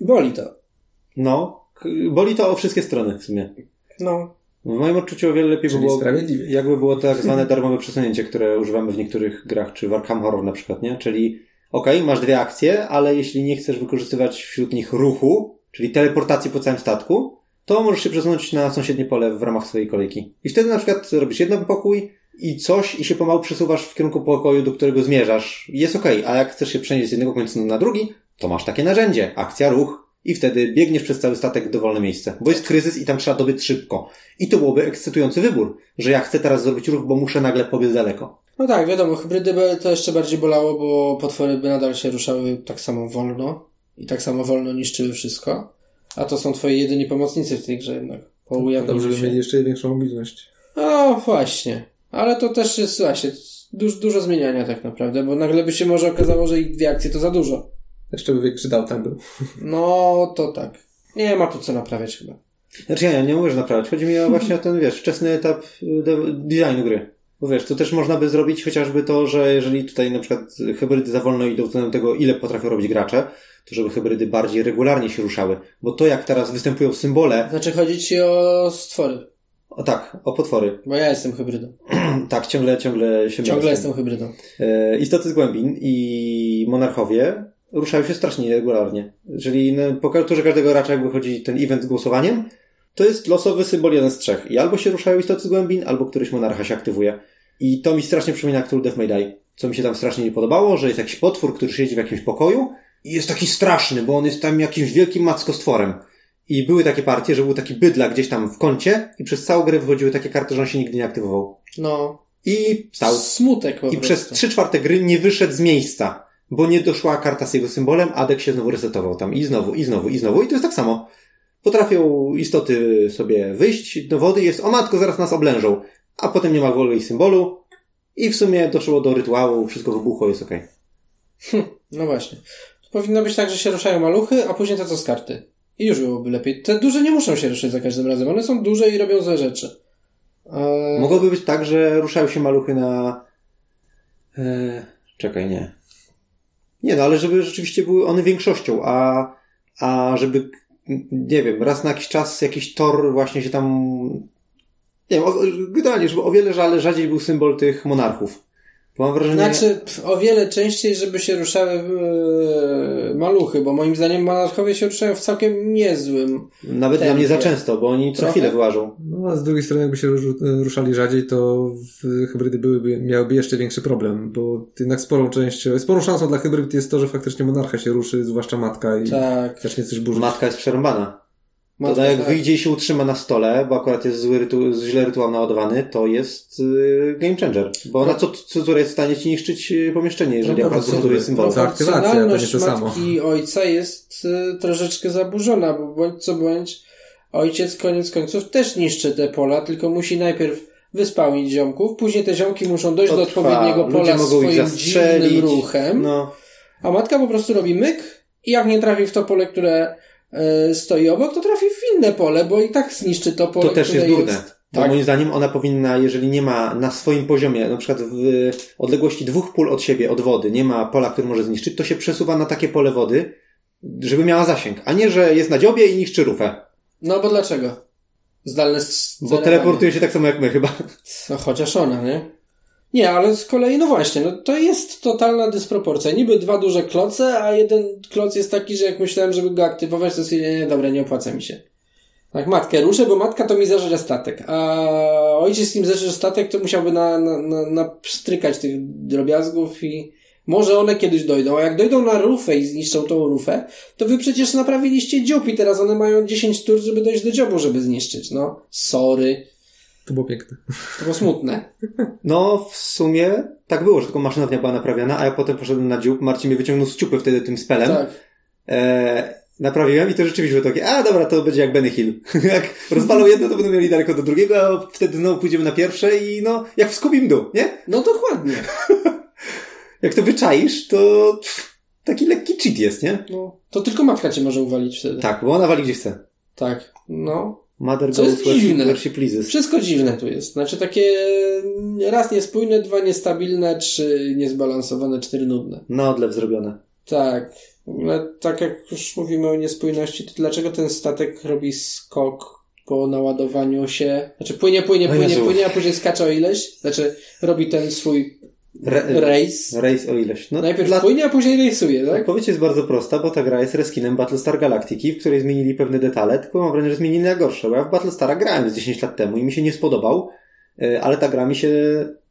Boli to. No, boli to o wszystkie strony w sumie. No. W moim odczuciu o wiele lepiej by było, jakby było tak zwane darmowe przesunięcie, które używamy w niektórych grach, czy w Arkham Horror na przykład, nie? Czyli okej, masz dwie akcje, ale jeśli nie chcesz wykorzystywać wśród nich ruchu, czyli teleportacji po całym statku, to możesz się przesunąć na sąsiednie pole w ramach swojej kolejki. I wtedy na przykład robisz jeden pokój i coś i się pomału przesuwasz w kierunku pokoju, do którego zmierzasz. Jest okej, a jak chcesz się przenieść z jednego końca na drugi, to masz takie narzędzie, akcja, ruch i wtedy biegniesz przez cały statek w dowolne miejsce. Bo jest kryzys i tam trzeba dobyć szybko. I to byłoby ekscytujący wybór, że ja chcę teraz zrobić ruch, bo muszę nagle pobiec daleko. No tak, wiadomo, hybrydy by to jeszcze bardziej bolało, bo potwory by nadal się ruszały tak samo wolno i tak samo wolno niszczyły wszystko. A to są twoi jedyni pomocnicy w tej grze jednak. Po Dobrze, ujawnieniu żeby się. mieli jeszcze większą mobilność. O, właśnie. Ale to też jest właśnie dużo, dużo zmieniania tak naprawdę, bo nagle by się może okazało, że ich dwie akcje to za dużo. Jeszcze by większy downtime był. No, to tak. Nie ma tu co naprawiać chyba. Znaczy ja nie mówię, że naprawiać. Chodzi mi o właśnie o ten, wiesz, wczesny etap y, de- designu gry. Bo wiesz, to też można by zrobić chociażby to, że jeżeli tutaj na przykład hybrydy za wolno idą względem tego, ile potrafią robić gracze, to żeby hybrydy bardziej regularnie się ruszały. Bo to jak teraz występują symbole, Znaczy chodzi ci o stwory, o tak, o potwory, bo ja jestem hybrydą. tak, ciągle, ciągle się Ciągle jestem hybrydą. E, Istoty z głębin i monarchowie ruszają się strasznie nieregularnie. Czyli no, po turze każdego gracza jak wychodzi ten event z głosowaniem, to jest losowy symbol jeden z trzech. I albo się ruszają istoty z głębin, albo któryś monarcha się aktywuje. I to mi strasznie przypomina Cthulhu Death May Die. Co mi się tam strasznie nie podobało, że jest jakiś potwór, który siedzi w jakimś pokoju i jest taki straszny, bo on jest tam jakimś wielkim mackostworem. I były takie partie, że był taki bydla gdzieś tam w kącie i przez całą grę wychodziły takie karty, że on się nigdy nie aktywował. No. I stał Smutek po i prostu. przez trzy czwarte gry nie wyszedł z miejsca, bo nie doszła karta z jego symbolem, a dek się znowu resetował tam i znowu, i znowu, i znowu. I to jest tak samo. Potrafią istoty sobie wyjść do wody i jest, o matko, zaraz nas oblężą. A potem nie ma w ogóle ich symbolu i w sumie doszło do rytuału, wszystko wybuchło, jest okej. No właśnie. To powinno być tak, że się ruszają maluchy, a później to co z karty. I już byłoby lepiej. Te duże nie muszą się ruszyć za każdym razem. One są duże i robią złe rzeczy. Eee, Mogłoby być tak, że ruszają się maluchy na... E, czekaj, nie. Nie, no ale żeby rzeczywiście były one większością, a, a żeby, nie wiem, raz na jakiś czas jakiś tor właśnie się tam... Nie wiem, o, generalnie, żeby o wiele żale, rzadziej był symbol tych monarchów. Bo mam wrażenie... Znaczy, o wiele częściej, żeby się ruszały e, maluchy, bo moim zdaniem monarchowie się ruszają w całkiem niezłym. Nawet dla tempie. mnie za często, bo oni co Trochę? chwilę wyłażą. No a z drugiej strony, jakby się ru- ruszali rzadziej, to w hybrydy byłyby, miałyby jeszcze większy problem, bo jednak sporą częścią, sporą szansą dla hybryd jest to, że faktycznie monarcha się ruszy, zwłaszcza matka i Tak. zacznie coś burzyć. Matka jest przerąbana. Matka, to jak tak. wyjdzie i się utrzyma na stole, bo akurat jest zły rytu, źle rytuał naładowany, to jest yy, game changer. Bo ona co, co, co jest w stanie ci niszczyć yy, pomieszczenie, jeżeli No, akurat zbuduje symbol. Co aktywacja, to nie to samo. matki i ojca jest y, troszeczkę zaburzona, bo bądź co bądź ojciec koniec końców też niszczy te pola, tylko musi najpierw wyspełnić ziomków, później te ziomki muszą dojść To do trwa. odpowiedniego Ludzie pola mogą ich swoim dziwnym ruchem, No, a matka po prostu robi myk i jak nie trafi w to pole, które y, stoi obok, to trafi w inne pole, bo i tak zniszczy to pole, to też jest durne. Bo Tak. moim zdaniem ona powinna, jeżeli nie ma na swoim poziomie, na przykład w odległości dwóch pól od siebie, od wody, nie ma pola, które może zniszczyć, to się przesuwa na takie pole wody, żeby miała zasięg. A nie, że jest na dziobie i niszczy rufę. No bo dlaczego? Zdalne Bo teleportuje się tak samo jak my chyba. No, chociaż ona, nie? Nie, ale z kolei, no właśnie, no to jest totalna dysproporcja. Niby dwa duże kloce, a jeden kloc jest taki, że jak myślałem, żeby go aktywować, to stwierdziłem, nie, dobra, nie opłaca mi się. Tak, matkę ruszę, bo matka to mi zażre statek, a ojciec nim zażre statek, to musiałby na, na, na, nastrykać tych drobiazgów i może one kiedyś dojdą, a jak dojdą na rufę i zniszczą tą rufę, to wy przecież naprawiliście dziób i teraz one mają 10 tur, żeby dojść do dziobu, żeby zniszczyć. No, sorry. To było piękne. To było smutne. No, w sumie tak było, że tylko maszynownia była naprawiana, a ja potem poszedłem na dziób. Marcin mnie wyciągnął z ciupy wtedy tym spelem. Tak. E, naprawiłem i to rzeczywiście było takie, a dobra, to będzie jak Benny Hill. jak rozwalą jedno, to będą mieli daleko do drugiego, a wtedy znowu pójdziemy na pierwsze i no, jak w Scooby Doo, nie? No dokładnie. Jak to wyczaisz, to pff, taki lekki cheat jest, nie? No, to tylko matka cię może uwalić wtedy. Tak, bo ona wali gdzie chce. Tak. No. Mother Co jest dziwne. Wszystko dziwne tu jest. Znaczy takie raz niespójne, dwa niestabilne, trzy niezbalansowane, cztery nudne. Na odlew zrobione. Tak. W ogóle tak jak już mówimy o niespójności, to dlaczego ten statek robi skok po naładowaniu się, znaczy płynie, płynie, O płynie, płynie, a później skacze o ileś, znaczy robi ten swój Re- rejs. Rejs o ileś. No, Najpierw dla- płynie, a później rejsuje, tak? Odpowiedź jest bardzo prosta, bo ta gra jest reskinem Battlestar Galactiki, w której zmienili pewne detale, tylko mam wrażenie, że zmienili na gorsze, bo ja w Battlestara grałem z 10 lat temu i mi się nie spodobał, e, ale ta gra mi się,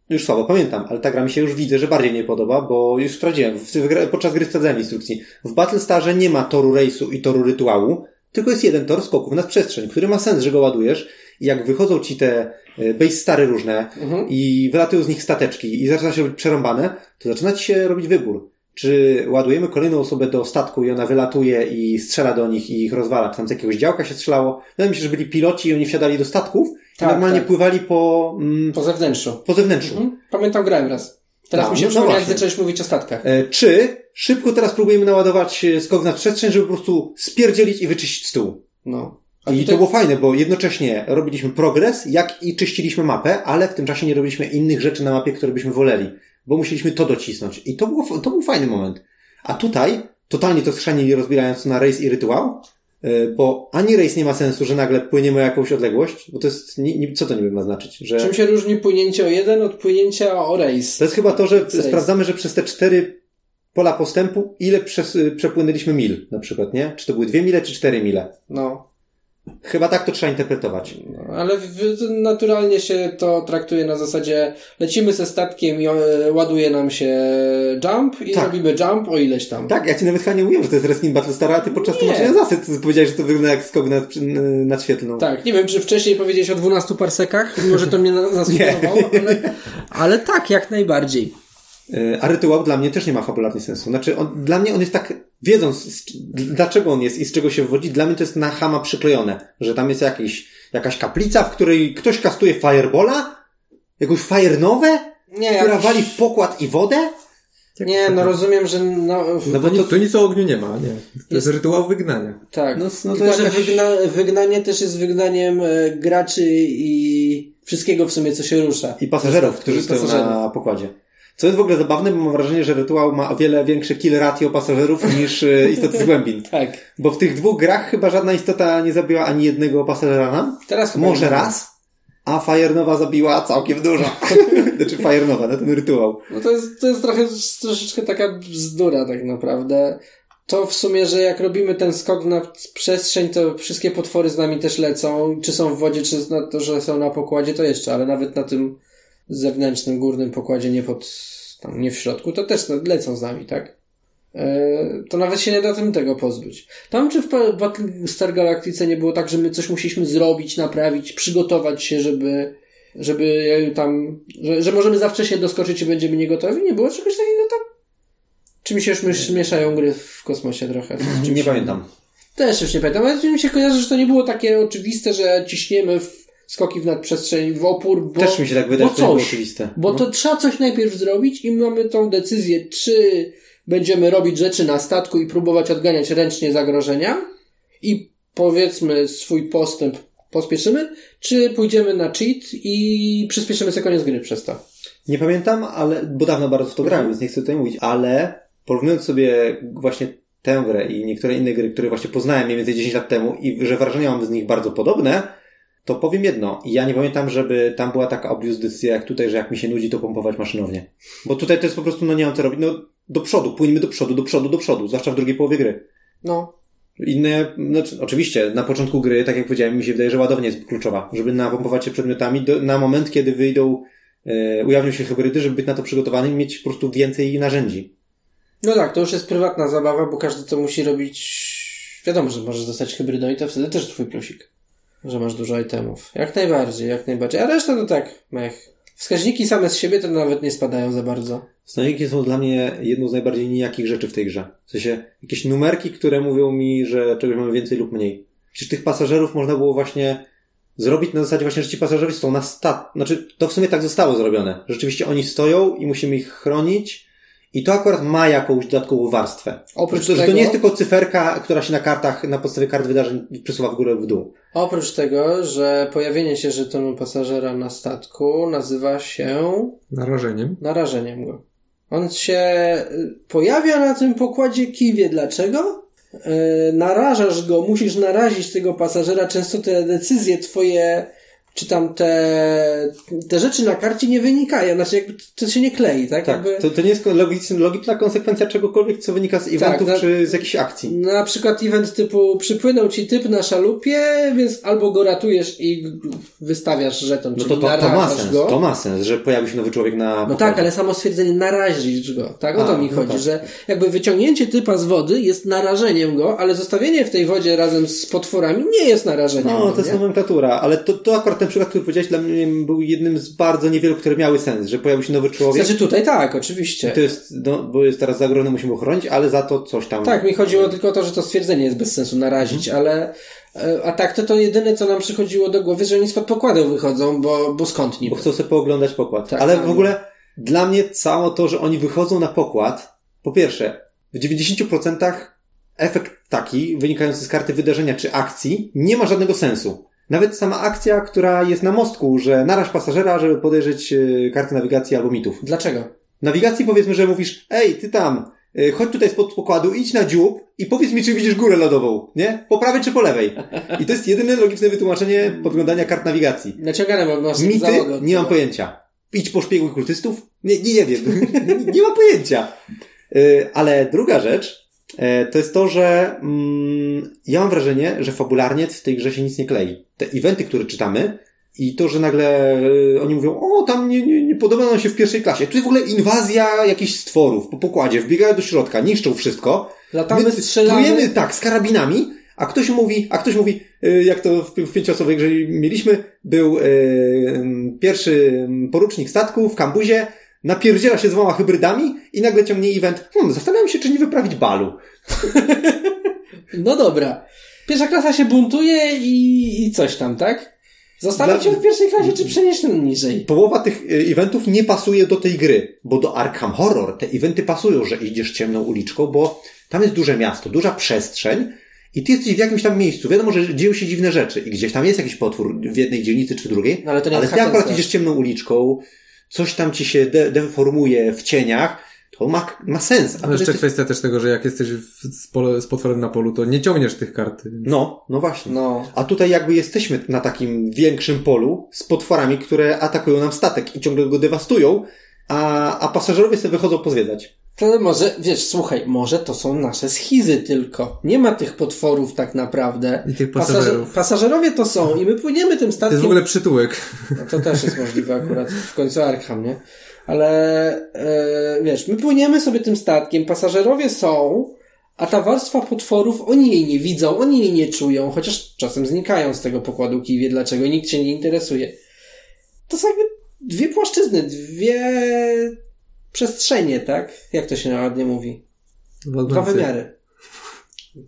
już słabo pamiętam, ale ta gra mi się już widzę, że bardziej nie podoba, bo już sprawdziłem, w, w, podczas gry sprawdzałem instrukcji. W Battlestarze nie ma toru rejsu i toru rytuału, tylko jest jeden tor skoków na przestrzeń, który ma sens, że go ładujesz i jak wychodzą ci te e, base stary różne, Mhm. i wylatują z nich stateczki i zaczyna się robić przerąbane, to zaczyna ci się robić wybór. Czy ładujemy kolejną osobę do statku i ona wylatuje i strzela do nich i ich rozwala, czy tam z jakiegoś działka się strzelało. Wydaje mi się, że byli piloci i oni wsiadali do statków Tak, i normalnie tak. pływali po, mm, Po zewnętrzu. po zewnętrzu. Mhm. Pamiętam, grałem raz. Teraz No, mi się no przypomina, jak zacząłeś mówić o statkach. E, czy szybko teraz próbujemy naładować e, skok na przestrzeń, żeby po prostu spierdzielić i wyczyścić stół. No. A I to było fajne, bo jednocześnie robiliśmy progres, jak i czyściliśmy mapę, ale w tym czasie nie robiliśmy innych rzeczy na mapie, które byśmy woleli, bo musieliśmy to docisnąć. I to, było, to był fajny moment. A tutaj totalnie to schrzanili, rozbierając to na rejs i rytuał, yy, bo ani rejs nie ma sensu, że nagle płyniemy o jakąś odległość, bo to jest, co to niby ma znaczyć? Że Czym się różni płynięcie o jeden od płynięcia o rejs? to jest chyba to, że sprawdzamy, że przez te cztery pola postępu, ile przez, przepłynęliśmy mil, na przykład, nie? Czy to były dwie mile, czy cztery mile? No. Chyba tak to trzeba interpretować. no. Ale naturalnie się to traktuje na zasadzie lecimy ze statkiem i e, ładuje nam się jump i Tak. robimy jump o ileś tam. Tak, ja ci nawet chyba nie mówiłem, że to jest wrestling Battlestara, a ty podczas tłumaczenia zasad powiedziałeś, że to wygląda jak skok nad, nad świetlną. Tak, nie wiem, czy wcześniej powiedziałeś o 12 parsekach, może to mnie zasugerowało, ale, ale tak, jak najbardziej. E, A rytuał dla mnie też nie ma fabularnie sensu. Znaczy, on, dla mnie on jest tak, wiedząc z, dlaczego on jest i z czego się wywodzi, dla mnie to jest na hama przyklejone, że tam jest jakiś, jakaś kaplica, w której ktoś kastuje firebola, jakąś fire nowe, Nie, która jakoś- wali w pokład i wodę. Nie, no rozumiem, że no, No bo To, to, nic o ogniu nie ma, nie. To jest, Jest- rytuał wygnania. tak. No, no to jakaś- wygna, wygnanie też jest wygnaniem e, graczy i wszystkiego w sumie, co się rusza. i pasażerów, którzy stoją na pokładzie. Co jest w ogóle zabawne, bo mam wrażenie, że rytuał ma o wiele większe kill ratio pasażerów niż e, istoty z głębin. Tak. Bo w tych dwóch grach chyba żadna istota nie zabiła ani jednego pasażera nam. Teraz chyba Może raz, a Firenowa zabiła całkiem dużo. znaczy Firenowa, na ten rytuał. No to jest, to jest trochę, troszeczkę taka bzdura tak naprawdę. To w sumie, że jak robimy ten skok na przestrzeń, to wszystkie potwory z nami też lecą. Czy są w wodzie, czy na to, że są na pokładzie, to jeszcze, ale nawet na tym zewnętrznym, górnym pokładzie, nie pod, tam, nie w środku, to też lecą z nami, tak? E, to nawet się nie da tym tego pozbyć. Tam czy w Battlestar Galactice nie było tak, że my coś musieliśmy zrobić, naprawić, przygotować się, żeby, żeby tam, że, że możemy za wcześnie doskoczyć i będziemy nie gotowi? Nie było czegoś takiego tam? Czy mi się już mysz, mieszają gry w kosmosie trochę? Nie pamiętam. Też już nie pamiętam, ale mi się kojarzy, że to nie było takie oczywiste, że ciśniemy w skoki w nadprzestrzeń, w opór, bo, Też mi się tak wydaje, bo że to coś. oczywiste. Bo No. to trzeba coś najpierw zrobić i mamy tą decyzję, czy będziemy robić rzeczy na statku i próbować odganiać ręcznie zagrożenia i powiedzmy swój postęp pospieszymy, czy pójdziemy na cheat i przyspieszymy sobie koniec gry przez to. Nie pamiętam, ale, bo dawno bardzo w to grałem, więc nie chcę tutaj mówić, ale porównując sobie właśnie tę grę i niektóre inne gry, które właśnie poznałem mniej więcej 10 lat temu i że wrażenia mam z nich bardzo podobne, to powiem jedno. Ja nie pamiętam, żeby tam była taka obvious decyzja jak tutaj, że jak mi się nudzi, to pompować maszynownie. Bo tutaj to jest po prostu, no nie mam co robić. No do przodu, płyńmy do przodu, do przodu, do przodu, zwłaszcza w drugiej połowie gry. No, Inne, znaczy, oczywiście, na początku gry, tak jak powiedziałem, mi się wydaje, że ładownia jest kluczowa, żeby napompować się przedmiotami do, na moment, kiedy wyjdą, e, ujawnią się hybrydy, żeby być na to przygotowany i mieć po prostu więcej narzędzi. no tak, to już jest prywatna zabawa, bo każdy to musi robić. Wiadomo, że możesz dostać hybrydą i to wtedy też twój plusik. Że masz dużo itemów. Jak najbardziej, jak najbardziej. A reszta to tak, mech. Wskaźniki same z siebie to nawet nie spadają za bardzo. Stanowniki są dla mnie jedną z najbardziej nijakich rzeczy w tej grze. W sensie, jakieś numerki, które mówią mi, że czegoś mamy więcej lub mniej. Przecież tych pasażerów można było właśnie zrobić na zasadzie właśnie, że ci pasażerowie są na stat. Znaczy, to w sumie tak zostało zrobione. Rzeczywiście oni stoją i musimy ich chronić i to akurat ma jakąś dodatkową warstwę. Oprócz to, że tego, to nie jest tylko cyferka, która się na kartach, na podstawie kart wydarzeń przesuwa w górę lub w dół. oprócz tego, że pojawienie się żetonu pasażera na statku nazywa się Narażeniem. narażeniem go. On się y, pojawia na tym pokładzie, kim wie dlaczego, e, narażasz go, musisz narazić tego pasażera, często te decyzje twoje, czy tam te, te rzeczy na karcie nie wynikają, znaczy jakby to się nie klei, tak? Tak, jakby... to, to nie jest logiczna, logiczna konsekwencja czegokolwiek, co wynika z eventów na- czy z jakichś akcji. Na przykład event typu przypłynął ci typ na szalupie, więc albo go ratujesz i wystawiasz żeton, No to, to, to ma sens, go. to ma sens, że pojawi się nowy człowiek na No pokładzie. tak, ale samo stwierdzenie narazisz go, tak? O to A, mi no chodzi, tak. że jakby wyciągnięcie typa z wody jest narażeniem go, ale zostawienie w tej wodzie razem z potworami nie jest narażeniem No, go, to jest nie? nomenklatura, ale to, to akurat ten przykład, który powiedziałeś, dla mnie był jednym z bardzo niewielu, które miały sens, że pojawił się nowy człowiek. Znaczy tutaj tak, oczywiście. To jest, no, bo jest teraz zagrożony, musimy ochronić, ale za to coś tam. Tak, mi chodziło tylko o to, że to stwierdzenie jest bez sensu narazić, Mhm. ale e, a tak to to jedyne, co nam przychodziło do głowy, że oni spod pokładu wychodzą, bo, bo skąd niby? Bo chcą sobie pooglądać pokład. Tak, ale w ogóle dla mnie cało to, że oni wychodzą na pokład, po pierwsze, w 90% efekt taki, wynikający z karty wydarzenia czy akcji, nie ma żadnego sensu. Nawet sama akcja, która jest na mostku, że naraż pasażera, żeby podejrzeć e, karty nawigacji albo mitów. Dlaczego? nawigacji powiedzmy, że mówisz, ej, ty tam, y, chodź tutaj spod pokładu, idź na dziób i powiedz mi, czy widzisz górę lodową, nie? Po prawej czy po lewej? I to jest jedyne logiczne wytłumaczenie podglądania kart nawigacji. Naciągane masz Mity? załogę. Nie mam pojęcia. Idź po szpiegu kultystów? Nie, nie, nie wiem. nie, nie mam pojęcia. Y, Ale druga rzecz, e, to jest to, że mm, ja mam wrażenie, że fabularnie w tej grze się nic nie klei. Te eventy, które czytamy i to, że nagle e, oni mówią, o, tam nie, nie, nie podoba nam się w pierwszej klasie. Tu jest w ogóle inwazja jakichś stworów po pokładzie, wbiegają do środka, niszczą wszystko. Latamy, My strzelamy. Plujemy, tak, z karabinami, a ktoś mówi, a ktoś mówi, y, jak to w, w pięcioosobowej grze mieliśmy, był y, pierwszy porucznik statku w kambuzie, napierdziela się z dwoma hybrydami i nagle ciągnie event, hmm, zastanawiam się, czy nie wyprawić balu. No dobra. Pierwsza klasa się buntuje i, i coś tam, tak? Dla- ją w pierwszej klasie, czy przenieść niżej? Połowa tych y, eventów nie pasuje do tej gry, bo do Arkham Horror te eventy pasują, że idziesz ciemną uliczką, bo tam jest duże miasto, duża przestrzeń i ty jesteś w jakimś tam miejscu. Wiadomo, że dzieją się dziwne rzeczy i gdzieś tam jest jakiś potwór w jednej dzielnicy czy drugiej, No, ale to nie ale ty akurat idziesz ciemną uliczką, coś tam ci się de- deformuje w cieniach, to ma, ma sens. A tu jeszcze kwestia też tego, że jak jesteś w, z, pole, z potworem na polu, to nie ciągniesz tych kart. No, no właśnie. No. A tutaj jakby jesteśmy na takim większym polu z potworami, które atakują nam statek i ciągle go dewastują, a, a pasażerowie sobie wychodzą pozwiedzać. To może, wiesz, słuchaj, może to są nasze schizy tylko. Nie ma tych potworów tak naprawdę. I tych Pasażer, pasażerów. pasażerowie to są i my płyniemy tym To jest statkiem. w ogóle przytułek. No to też jest możliwe akurat w końcu Arkham, nie? Ale e, wiesz, my płyniemy sobie tym statkiem, pasażerowie są, a ta warstwa potworów, oni jej nie widzą, oni jej nie czują, chociaż czasem znikają z tego pokładu wie dlaczego, nikt się nie interesuje. To są jakby dwie płaszczyzny, dwie przestrzenie, tak? Jak to się ładnie mówi? Dwa wymiary.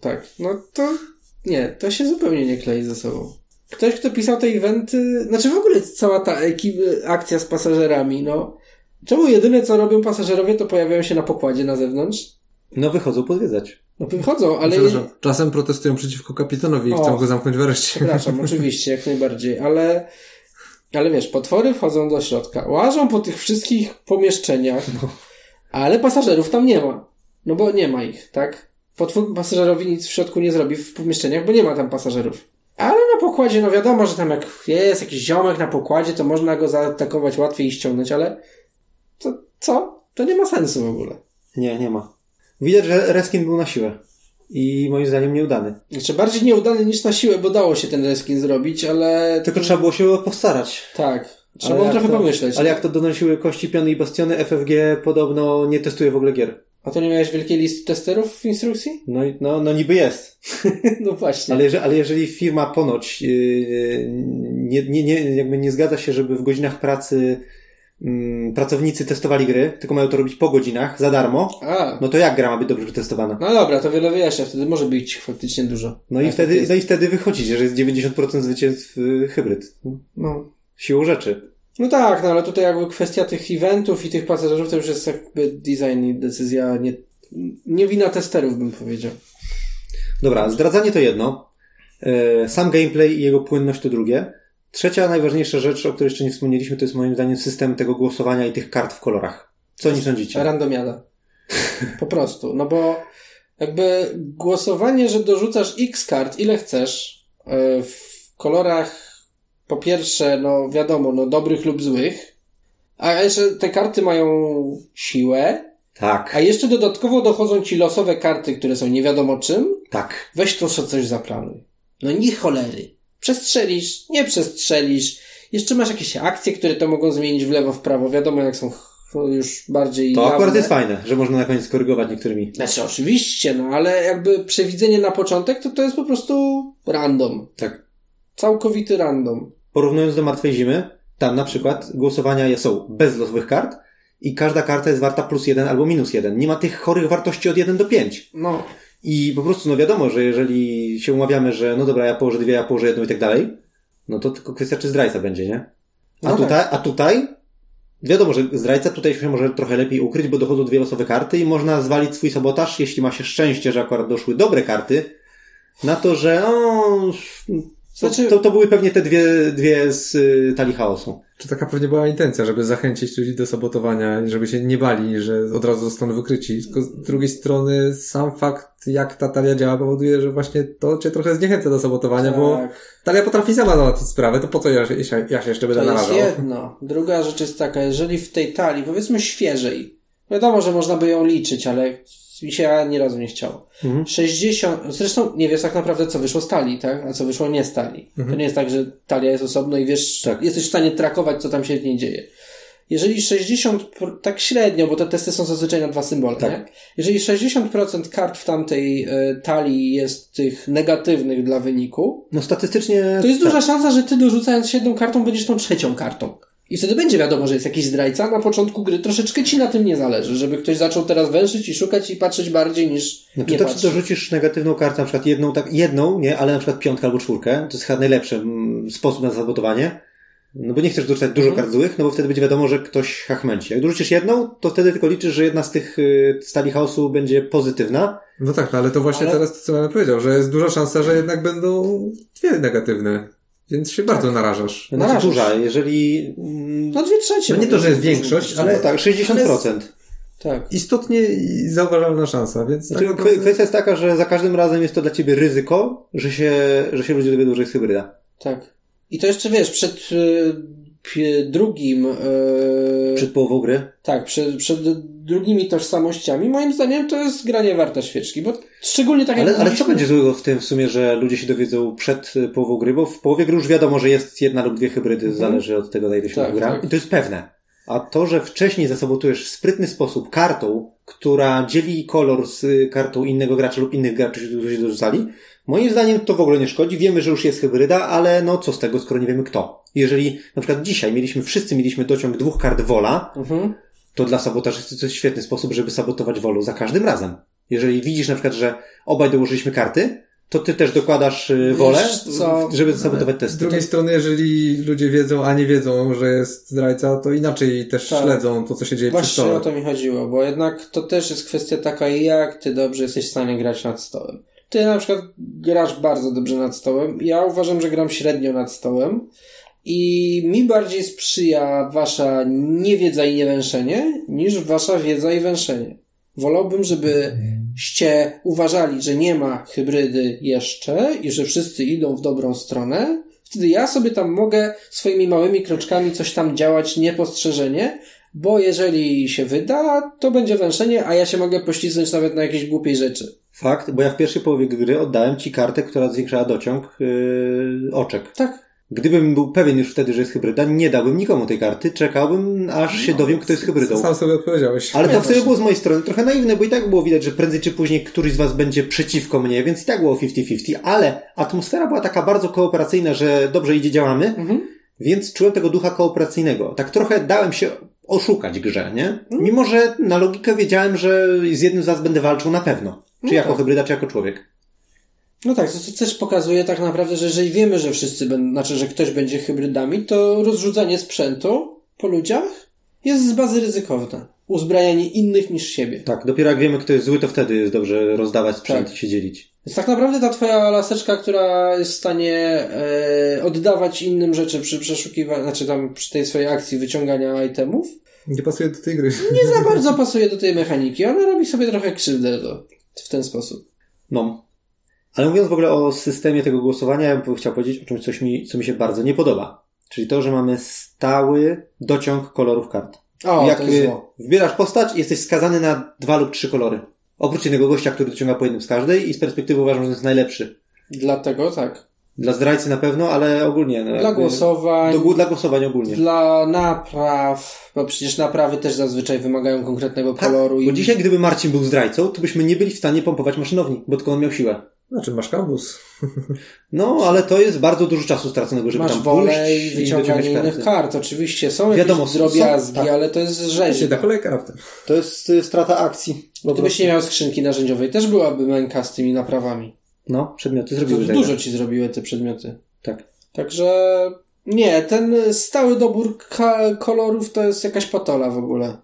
Tak, no to nie, to się zupełnie nie klei ze sobą. Ktoś, kto pisał te eventy, znaczy w ogóle cała ta ekip, akcja z pasażerami, no. Czemu jedyne co robią pasażerowie, to pojawiają się na pokładzie na zewnątrz? No wychodzą pozwiedzać. No wychodzą, ale... Przepraszam, czasem protestują przeciwko kapitanowi i O. chcą go zamknąć w areszcie. Przepraszam, oczywiście, jak najbardziej, ale... Ale wiesz, potwory wchodzą do środka, łażą po tych wszystkich pomieszczeniach, ale pasażerów tam nie ma. No bo nie ma ich, tak? Potwór pasażerowi nic w środku nie zrobi w pomieszczeniach, bo nie ma tam pasażerów. Ale na pokładzie, no wiadomo, że tam jak jest jakiś ziomek na pokładzie, to można go zaatakować łatwiej i ściągnąć, ale to co? To nie ma sensu w ogóle. Nie, nie ma. Widać, że reskin był na siłę. I moim zdaniem nieudany. Znaczy bardziej nieudany niż na siłę, bo dało się ten reskin zrobić, ale... Tylko trzeba było się postarać. Tak. Trzeba było trochę to- pomyśleć. Ale jak to donosiły Kości Piony i Bastiony, FFG podobno nie testuje w ogóle gier. A to nie miałeś wielkiej listy testerów w instrukcji? No, no, no niby jest. No właśnie. Ale, jeżeli, ale jeżeli firma ponoć yy, nie, nie, nie, jakby nie zgadza się, żeby w godzinach pracy mm, pracownicy testowali gry, tylko mają to robić po godzinach, za darmo, A, no to jak gra ma być dobrze przetestowana? no dobra, to wiele wyjaśnia. Wtedy może być faktycznie dużo. No i, wtedy, jest. no i wtedy wychodzi, że jest 90% zwycięstw y, hybryd. No. Siłą rzeczy. no tak, no ale tutaj jakby kwestia tych eventów i tych pasażerów to już jest jakby design i decyzja nie, nie wina testerów bym powiedział. Dobra, zdradzanie to jedno. E, Sam gameplay i jego płynność to drugie. Trzecia, najważniejsza rzecz, o której jeszcze nie wspomnieliśmy, to jest moim zdaniem system tego głosowania i tych kart w kolorach. Co o nim sądzicie? Randomiada. Po prostu. No bo jakby głosowanie, że dorzucasz x kart, ile chcesz, e, w kolorach po pierwsze, no wiadomo, no dobrych lub złych, a jeszcze te karty mają siłę, Tak, a jeszcze dodatkowo dochodzą ci losowe karty, które są nie wiadomo czym, tak. weź to co coś zaplanuj. No nie cholery. Przestrzelisz, nie przestrzelisz. Jeszcze masz jakieś akcje, które to mogą zmienić w lewo, w prawo. Wiadomo, jak są już bardziej To akurat jawne. jest fajne, że można na koniec skorygować niektórymi. Znaczy, oczywiście, no ale jakby przewidzenie na początek, to to jest po prostu random. Tak. Całkowity random. Porównując do Martwej Zimy, tam na przykład głosowania są bez losowych kart i każda karta jest warta plus jeden albo minus jeden. Nie ma tych chorych wartości od 1 do 5. No, I po prostu, no wiadomo, że jeżeli się umawiamy, że no dobra, ja położę dwie, ja położę jedną i tak dalej, no to tylko kwestia, czy zdrajca będzie, nie? A, No tutaj, a tutaj, wiadomo, że zdrajca tutaj się może trochę lepiej ukryć, bo dochodzą dwie losowe karty i można zwalić swój sabotaż, jeśli ma się szczęście, że akurat doszły dobre karty, na to, że o, Znaczy- to, to były pewnie te dwie, dwie z y, talii chaosu. Czy taka pewnie była intencja, żeby zachęcić ludzi do sabotowania żeby się nie bali, że od razu zostaną wykryci. Tylko z drugiej strony sam fakt, jak ta talia działa, powoduje, że właśnie to cię trochę zniechęca do sabotowania, bo tak. talia potrafi sama załatwić sprawę, to po co ja, się- ja się jeszcze będę To jest narażał? jedno. Druga rzecz jest taka, jeżeli w tej talii, powiedzmy świeżej, wiadomo, że można by ją liczyć, ale mi się ani razu nie chciało. Mhm. 60, zresztą nie wiesz tak naprawdę, co wyszło z talii, tak? A co wyszło nie z talii. To nie jest tak, że talia jest osobno i wiesz, Tak. jesteś w stanie trakować, co tam się w niej dzieje. Jeżeli 60, pro- tak średnio, bo te testy są zazwyczaj na dwa symbole, Tak. nie? Jeżeli 60% kart w tamtej e, talii jest tych negatywnych dla wyniku, No statystycznie... to jest tak. duża szansa, że ty dorzucając jedną kartą będziesz tą trzecią kartą. I wtedy będzie wiadomo, że jest jakiś zdrajca. Na początku gry troszeczkę ci na tym nie zależy, żeby ktoś zaczął teraz węszyć i szukać i patrzeć bardziej niż nie to, czy patrzy. dorzucisz negatywną kartę, na przykład jedną, tak, jedną, nie, ale na przykład piątkę albo czwórkę, to jest chyba najlepszy mm, sposób na sabotowanie. No bo nie chcesz dorzucać dużo Mhm. kart złych, no bo wtedy będzie wiadomo, że ktoś hachmęci. Jak dorzucisz jedną, to wtedy tylko liczysz, że jedna z tych y, stali chaosu będzie pozytywna. No tak, no ale to właśnie Ale- teraz to, co mamy powiedział, że jest duża szansa, że jednak będą dwie negatywne. Więc się bardzo narażasz. Znaczy Narażasz. duża, jeżeli... mm, No dwie trzecie. No nie to, że jest większość, ale ale tak, 60%. Tak. istotnie i zauważalna szansa, więc Znaczy, tak naprawdę... kwestia jest taka, że za każdym razem jest to dla ciebie ryzyko, że się, że się ludzie dowiedzą, że jest hybryda. Tak. I to jeszcze wiesz, przed y, drugim. y, Przed połową gry. Tak, przed, przed drugimi tożsamościami, moim zdaniem to jest granie warta świeczki, bo szczególnie tak jak Ale, ale co mówiliśmy- będzie złego w tym w sumie, że ludzie się dowiedzą przed y, połową gry, bo w połowie gry już wiadomo, że jest jedna lub dwie hybrydy, zależy od tego, na ile się Tak, gra. tak. I to jest pewne. A to, że wcześniej zasabotujesz w sprytny sposób kartą, która dzieli kolor z y, kartą innego gracza lub innych graczy, którzy się dorzucali, moim zdaniem to w ogóle nie szkodzi. Wiemy, że już jest hybryda, ale no co z tego, skoro nie wiemy kto. Jeżeli na przykład dzisiaj mieliśmy, wszyscy mieliśmy dociąg dwóch kart wola, Mhm. to dla sabotażysty to jest świetny sposób, żeby sabotować wolu za każdym razem. Jeżeli widzisz na przykład, że obaj dołożyliśmy karty, to ty też dokładasz y, wolę, żeby sabotować Z testy. drugiej strony, jeżeli ludzie wiedzą, a nie wiedzą, że jest zdrajca, to inaczej też Tak. śledzą to, co się dzieje przy Właśnie stole. o to mi chodziło, bo jednak to też jest kwestia taka, jak ty dobrze jesteś w stanie grać nad stołem. Ty na przykład grasz bardzo dobrze nad stołem. Ja uważam, że gram średnio nad stołem. I mi bardziej sprzyja wasza niewiedza i niewęszenie, niż wasza wiedza i węszenie. Wolałbym, żebyście uważali, że nie ma hybrydy jeszcze i że wszyscy idą w dobrą stronę. Wtedy ja sobie tam mogę swoimi małymi kroczkami coś tam działać niepostrzeżenie, bo jeżeli się wyda, to będzie węszenie, a ja się mogę poślizgnąć nawet na jakiejś głupiej rzeczy. Fakt, bo ja w pierwszej połowie gry oddałem ci kartę, która zwiększała dociąg yy, oczek. Tak. Gdybym był pewien już wtedy, że jest hybryda, nie dałbym nikomu tej karty, czekałbym, aż się dowiem, kto jest hybrydą. Sam sobie odpowiedziałeś. Ale to w sobie właśnie. było z mojej strony trochę naiwne, bo i tak było widać, że prędzej czy później któryś z was będzie przeciwko mnie, więc i tak było 50-50, ale atmosfera była taka bardzo kooperacyjna, że dobrze idzie, działamy, Mhm. więc czułem tego ducha kooperacyjnego. Tak trochę dałem się oszukać grze, nie? Mimo, że na logikę wiedziałem, że z jednym z was będę walczył na pewno. Czy No jako tak. hybryda, czy jako człowiek. No tak, to, to też pokazuje tak naprawdę, że jeżeli wiemy, że wszyscy będą, znaczy, że ktoś będzie hybrydami, to rozrzucanie sprzętu po ludziach jest z bazy ryzykowne. Uzbrajanie innych niż siebie. Tak, dopiero jak wiemy, kto jest zły, to wtedy jest dobrze rozdawać sprzęt Tak. i się dzielić. Więc tak naprawdę ta twoja laseczka, która jest w stanie e, oddawać innym rzeczy przy przeszukiwaniu, znaczy tam przy tej swojej akcji wyciągania itemów, Nie pasuje do tej gry. nie za bardzo pasuje do tej mechaniki. Ona robi sobie trochę krzywdę. To. w ten sposób. No. Ale mówiąc w ogóle o systemie tego głosowania, ja bym chciał powiedzieć o czymś, coś mi, co mi się bardzo nie podoba. Czyli to, że mamy stały dociąg kolorów kart. O, Jak to jest y, zło. wybierasz postać, jesteś skazany na dwa lub trzy kolory. Oprócz jednego gościa, który dociąga po jednym z każdej i z perspektywy uważam, że to jest najlepszy. Dlatego tak. Dla zdrajcy na pewno, ale ogólnie. No, Dla głosowań, Do, dla głosowań ogólnie. dla napraw, bo przecież naprawy też zazwyczaj wymagają konkretnego Tak, koloru. bo dzisiaj, gdyby Marcin był zdrajcą, to byśmy nie byli w stanie pompować maszynowni, bo tylko on miał siłę. Znaczy, masz kambus. No, ale to jest bardzo dużo czasu straconego, żeby Masz tam wolę i wyciąganie innych karty. kart. Oczywiście są Wiadomo, jakieś są- drobiazgi, tak. ale to jest rzeźba. da kolejka. To jest y, strata akcji. Po Gdybyś nie miał skrzynki narzędziowej, też byłaby męka z tymi naprawami. No, przedmioty To zrobiły tego. dużo ci zrobiły te przedmioty. Tak. Także nie, ten stały dobór kolorów to jest jakaś patola w ogóle.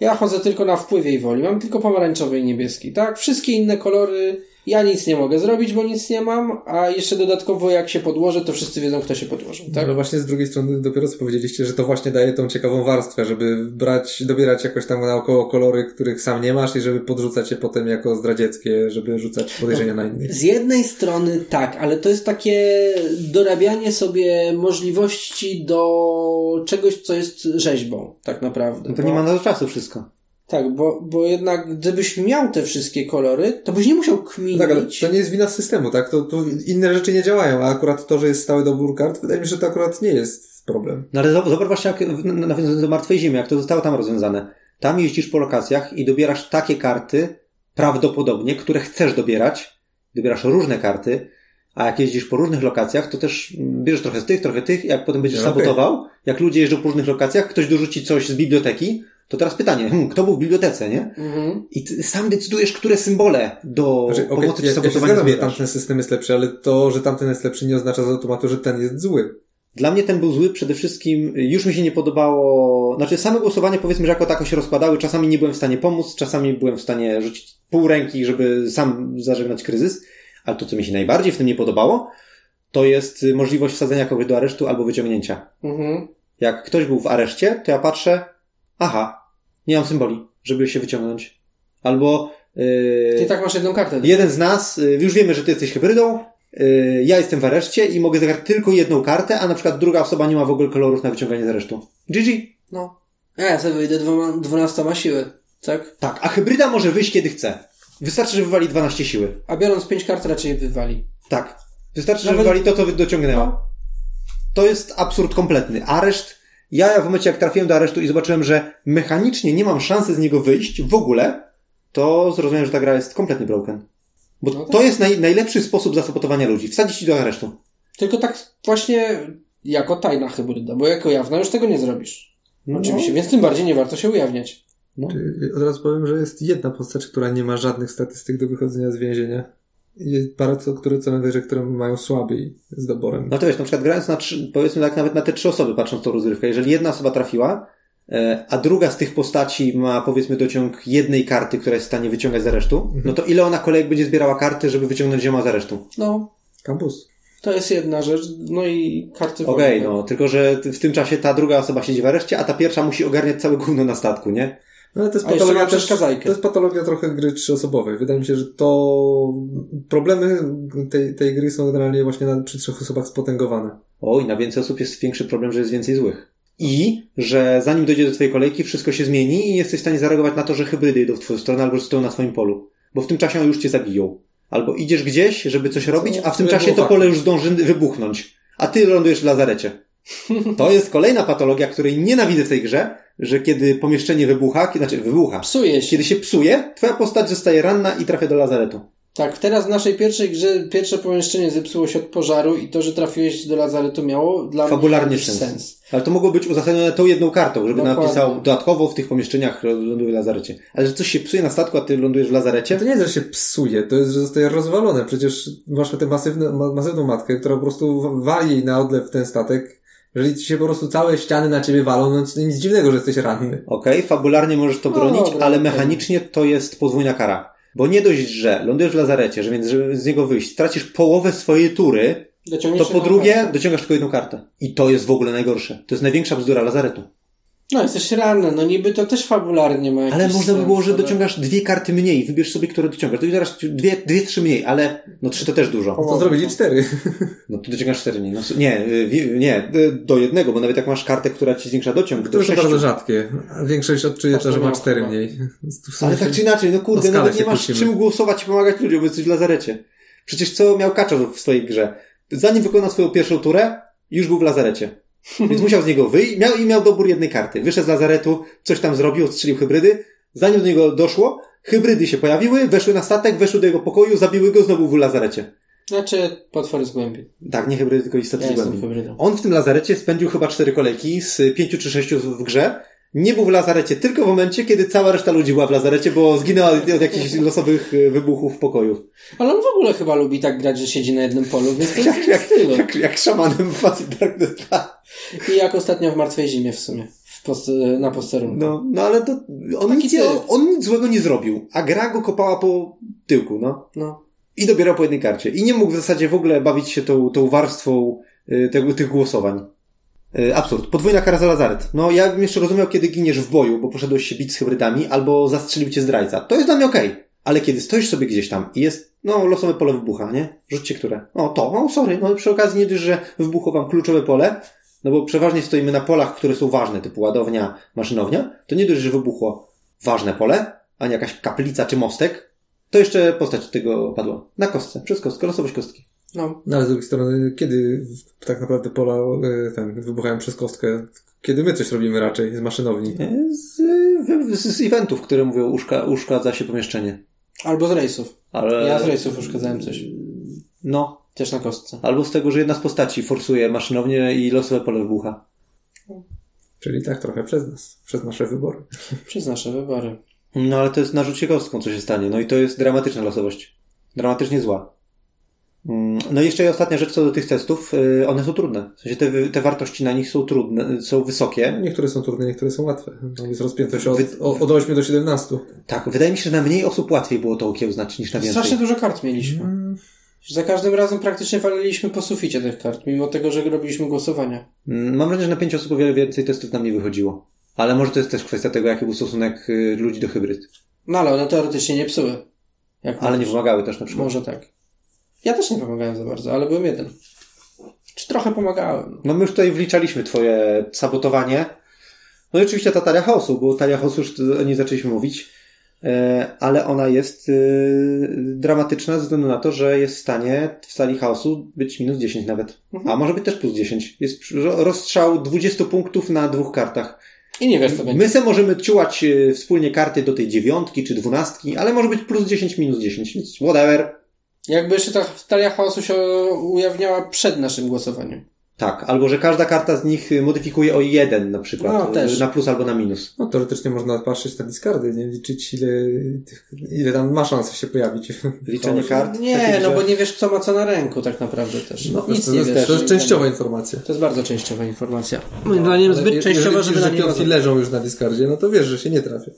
Ja chodzę tylko na wpływie i woli. Mam tylko pomarańczowy i niebieski, tak? Wszystkie inne kolory ja nic nie mogę zrobić, bo nic nie mam, a jeszcze dodatkowo jak się podłożę, to wszyscy wiedzą, kto się podłożył, tak? Ale właśnie z drugiej strony dopiero co powiedzieliście, że to właśnie daje tą ciekawą warstwę, żeby brać, dobierać jakoś tam naokoło kolory, których sam nie masz i żeby podrzucać je potem jako zdradzieckie, żeby rzucać podejrzenia na innych. Z jednej strony tak, ale to jest takie dorabianie sobie możliwości do czegoś, co jest rzeźbą, tak naprawdę. No to Bo- nie ma na to czasu wszystko. Tak, bo, bo jednak gdybyś miał te wszystkie kolory, to byś nie musiał kminić. Tak, ale to nie jest wina systemu, tak? To, to inne rzeczy nie działają, a akurat to, że jest stały dobór kart, wydaje mi się, że to akurat nie jest problem. No ale zobacz zobacz właśnie, jak, nawiązując do Martwej Zimy, jak to zostało tam rozwiązane. Tam jeździsz po lokacjach i dobierasz takie karty, prawdopodobnie, które chcesz dobierać. Dobierasz różne karty, a jak jeździsz po różnych lokacjach, to też bierzesz trochę z tych, trochę tych, jak potem będziesz No, okej. sabotował, jak ludzie jeżdżą po różnych lokacjach, ktoś dorzuci coś z biblioteki, to teraz pytanie, hmm, kto był w bibliotece, nie? Mhm. I ty sam decydujesz, które symbole do Znaczy, pomocy ja, czy ja się sabotowania zgadzam, że zbierasz. tamten system jest lepszy, ale to, że tamten jest lepszy nie oznacza z automatu, że ten jest zły. Dla mnie ten był zły przede wszystkim, już mi się nie podobało, znaczy same głosowanie powiedzmy, że jako tako się rozkładały, czasami nie byłem w stanie pomóc, czasami byłem w stanie rzucić pół ręki, żeby sam zażegnać kryzys, ale to co mi się najbardziej w tym nie podobało, to jest możliwość wsadzenia kogoś do aresztu albo wyciągnięcia. Mhm. Jak ktoś był w areszcie, to ja patrzę, aha, nie mam symboli, żeby się wyciągnąć. Albo yy, Ty tak masz jedną kartę. Jeden z nas, y, już wiemy, że ty jesteś hybrydą, y, ja jestem w areszcie i mogę zagrać tylko jedną kartę, a na przykład druga osoba nie ma w ogóle kolorów na wyciąganie z aresztu. GG. No. A ja sobie wyjdę dwoma, dwunastoma siły, tak? Tak, a hybryda może wyjść kiedy chce. Wystarczy, że wywali 12 siły. A biorąc pięć kart raczej wywali. Tak. Wystarczy, że Nawet- wywali to, co dociągnęła. To jest absurd kompletny. Areszt, ja w momencie jak trafiłem do aresztu i zobaczyłem, że mechanicznie nie mam szansy z niego wyjść w ogóle, to zrozumiałem, że ta gra jest kompletnie broken. Bo No tak. to jest naj, najlepszy sposób zasabotowania ludzi. Wsadzić ci do aresztu. Tylko tak właśnie jako tajna hybryda, bo jako jawna już tego nie zrobisz. No. Oczywiście, więc tym bardziej nie warto się ujawniać. No. Od razu powiem, że jest jedna postać, która nie ma żadnych statystyk do wychodzenia z więzienia. Jest parę, co, które co najwyżej, które mają słabiej z doborem. No to wiesz, na przykład grając na trzy, powiedzmy tak nawet na te trzy osoby, patrząc tą rozgrywkę, jeżeli jedna osoba trafiła, e, a druga z tych postaci ma powiedzmy dociąg jednej karty, która jest w stanie wyciągać z aresztu, no to ile ona kolejek będzie zbierała karty, żeby wyciągnąć zioma z aresztu? No, Kampus. to jest jedna rzecz. No i karty Okej, wolne. no, tylko że w tym czasie ta druga osoba siedzi w areszcie, a ta pierwsza musi ogarniać całe gówno na statku, nie? No ale to jest A patologia też, przeszkadzajkę. to jest patologia trochę gry trzyosobowej. Wydaje mi się, że to problemy tej, tej gry są generalnie właśnie na, przy trzech osobach spotęgowane. Oj, na więcej osób jest większy problem, że jest więcej złych. I, że zanim dojdzie do twojej kolejki, wszystko się zmieni i nie jesteś w stanie zareagować na to, że hybrydy idą w twoją stronę albo stoją na swoim polu. Bo w tym czasie one już cię zabiją. Albo idziesz gdzieś, żeby coś robić, a w tym czasie to pole tak. już zdąży wybuchnąć. A ty lądujesz w lazarecie. To jest kolejna patologia, której nienawidzę w tej grze, że kiedy pomieszczenie wybucha, kiedy, znaczy wybucha, Psuje się. kiedy się psuje, twoja postać zostaje ranna i trafia do lazaretu. Tak, teraz w naszej pierwszej grze pierwsze pomieszczenie zepsuło się od pożaru i to, że trafiłeś do lazaretu miało dla Fabularnie mnie sens. sens. Ale to mogło być uzasadnione tą jedną kartą, żeby Dokładnie. napisał dodatkowo w tych pomieszczeniach ląduje w lazarecie. Ale że coś się psuje na statku, a ty lądujesz w lazarecie? To nie jest, że się psuje, to jest, że zostaje rozwalone. Przecież masz tę masywne, ma, masywną matkę, która po prostu wali jej na odlew w ten statek. Jeżeli ci się po prostu całe ściany na ciebie walą, no to nic dziwnego, że jesteś ranny. Okej, fabularnie możesz to No bronić, dobra, ale mechanicznie to jest podwójna kara. Bo nie dość, że lądujesz w lazarecie, że więc żeby z niego wyjść, stracisz połowę swojej tury, to po drugie kartę. dociągasz tylko jedną kartę. I to jest w ogóle najgorsze. To jest największa bzdura lazaretu. No, jesteś ranny, no niby to też fabularnie ma jakiś Ale można by było, że ale- dociągasz dwie karty mniej, wybierz sobie, które dociągasz. To teraz dwie, dwie, trzy mniej, ale no trzy to też dużo. To zrobili cztery. No to dociągasz cztery mniej. No, nie, y, nie, y, do jednego, bo nawet jak masz kartę, która ci zwiększa dociąg, do Które są sześciu. bardzo rzadkie. Większość odczuje to, że ma cztery chyba. mniej. W sumie Ale tak czy inaczej, no kurde, skalę nawet nie masz czym głosować i pomagać ludziom, jesteś w lazarecie. Przecież co miał Kaczo w swojej grze? Zanim wykonał swoją pierwszą turę, już był w lazarecie. Więc musiał z niego wyjść miał, i miał dobór jednej karty. Wyszedł z lazaretu, coś tam zrobił, odstrzelił hybrydy. Zanim do niego doszło, hybrydy się pojawiły, weszły na statek, weszły do jego pokoju, zabiły go, znowu w lazarecie. Znaczy, potwory z głębi. Tak, nie hybrydy, tylko istoty Ja z głębi. hybrydą. On w tym lazarecie spędził chyba cztery kolejki z pięciu czy sześciu w grze. Nie był w lazarecie tylko w momencie, kiedy cała reszta ludzi była w lazarecie, bo zginęła od jakichś losowych e, wybuchów w pokoju. Ale on w ogóle chyba lubi tak grać, że siedzi na jednym polu, więc to jest Jak, jak, jak, jak, jak szamanem w Darkness 2. I jak ostatnio w Martwej Zimie w sumie. W post na posterunku. No, no ale to on Taki nic, on, on nic złego nie zrobił, a gra go kopała po tyłku, no. No. I dobierał po jednej karcie. I nie mógł w zasadzie w ogóle bawić się tą, tą warstwą y, tego, tych głosowań. Y, Absurd. Podwójna kara za lazaret. No, ja bym jeszcze rozumiał, kiedy giniesz w boju, bo poszedłeś się bić z hybrydami, albo zastrzelił cię zdrajca. To jest dla mnie okej. Ale kiedy stoisz sobie gdzieś tam i jest, no, losowe pole wybucha, nie? Rzućcie które. O, to, o, sorry. No, przy okazji nie dość, że wybuchło wam kluczowe pole, no bo przeważnie stoimy na polach, które są ważne, typu ładownia, maszynownia, to nie dość, że wybuchło ważne pole, a nie jakaś kaplica czy mostek, to jeszcze postać od tego padła. Na kostce, przez kostkę, losowość kostki. No. No ale z drugiej strony, kiedy tak naprawdę pola y, ten, wybuchają przez kostkę? Kiedy my coś robimy raczej z maszynowni? Z, z, z eventów, które mówią, uszka, uszkadza się pomieszczenie. Albo z rejsów. Ale... Ja z rejsów uszkadzałem coś. No, Też na kostce. albo z tego, że jedna z postaci forsuje maszynownię i losowe pole wybucha. Czyli tak trochę przez nas, przez nasze wybory. Przez nasze wybory. No ale to jest na rzucie kostką, co się stanie. No i to jest dramatyczna losowość. Dramatycznie zła. Mm, No i jeszcze ostatnia rzecz co do tych testów. y, One są trudne. W sensie te, te wartości na nich są trudne, y, są wysokie. Niektóre są trudne, niektóre są łatwe. Tam jest rozpiętość od, Wy- od 8 do 17. Tak, wydaje mi się, że na mniej osób łatwiej było to okiełznać niż na więcej. Strasznie dużo kart mieliśmy. Mm. Za każdym razem praktycznie waliliśmy po suficie tych kart, mimo tego, że robiliśmy głosowania. Mam wrażenie, że na pięć osób o wiele więcej testów nam nie wychodziło. Ale może to jest też kwestia tego, jaki był stosunek y, ludzi do hybryd. No ale one teoretycznie nie psuły. Ale nie wymagały też na przykład. Może tak. Ja też nie pomagałem za bardzo, ale byłem jeden. Czy trochę pomagałem? No my już tutaj wliczaliśmy twoje sabotowanie. No i oczywiście ta talia chaosu, bo talia chaosu już o niej zaczęliśmy mówić. E, Ale ona jest e, dramatyczna ze względu na to, że jest w stanie w sali chaosu być minus 10 nawet. Mhm. A może być też plus 10. Jest ro- rozstrzał 20 punktów na dwóch kartach. I nie wiesz, co będzie. My se możemy ciułać e, wspólnie karty do tej dziewiątki czy dwunastki, ale może być plus 10, minus 10, więc whatever. Jakby jeszcze ta talia chaosu się ujawniała przed naszym głosowaniem. Tak, albo że każda karta z nich e, modyfikuje o jeden na przykład. No, też. e, Na plus albo na minus. No teoretycznie można patrzeć na discardy, nie? Liczyć ile, ile tam ma szans się pojawić. Liczenie kart. Nie, no że- bo nie wiesz, kto ma co na ręku tak naprawdę też. No, Nic to, nie jest, wiesz. to jest częściowa informacja. To jest bardzo częściowa informacja. Moim zdaniem Ale zbyt częściowa, żeby na że nie piątki leżą już na discardzie, no to wiesz, że się nie trafię.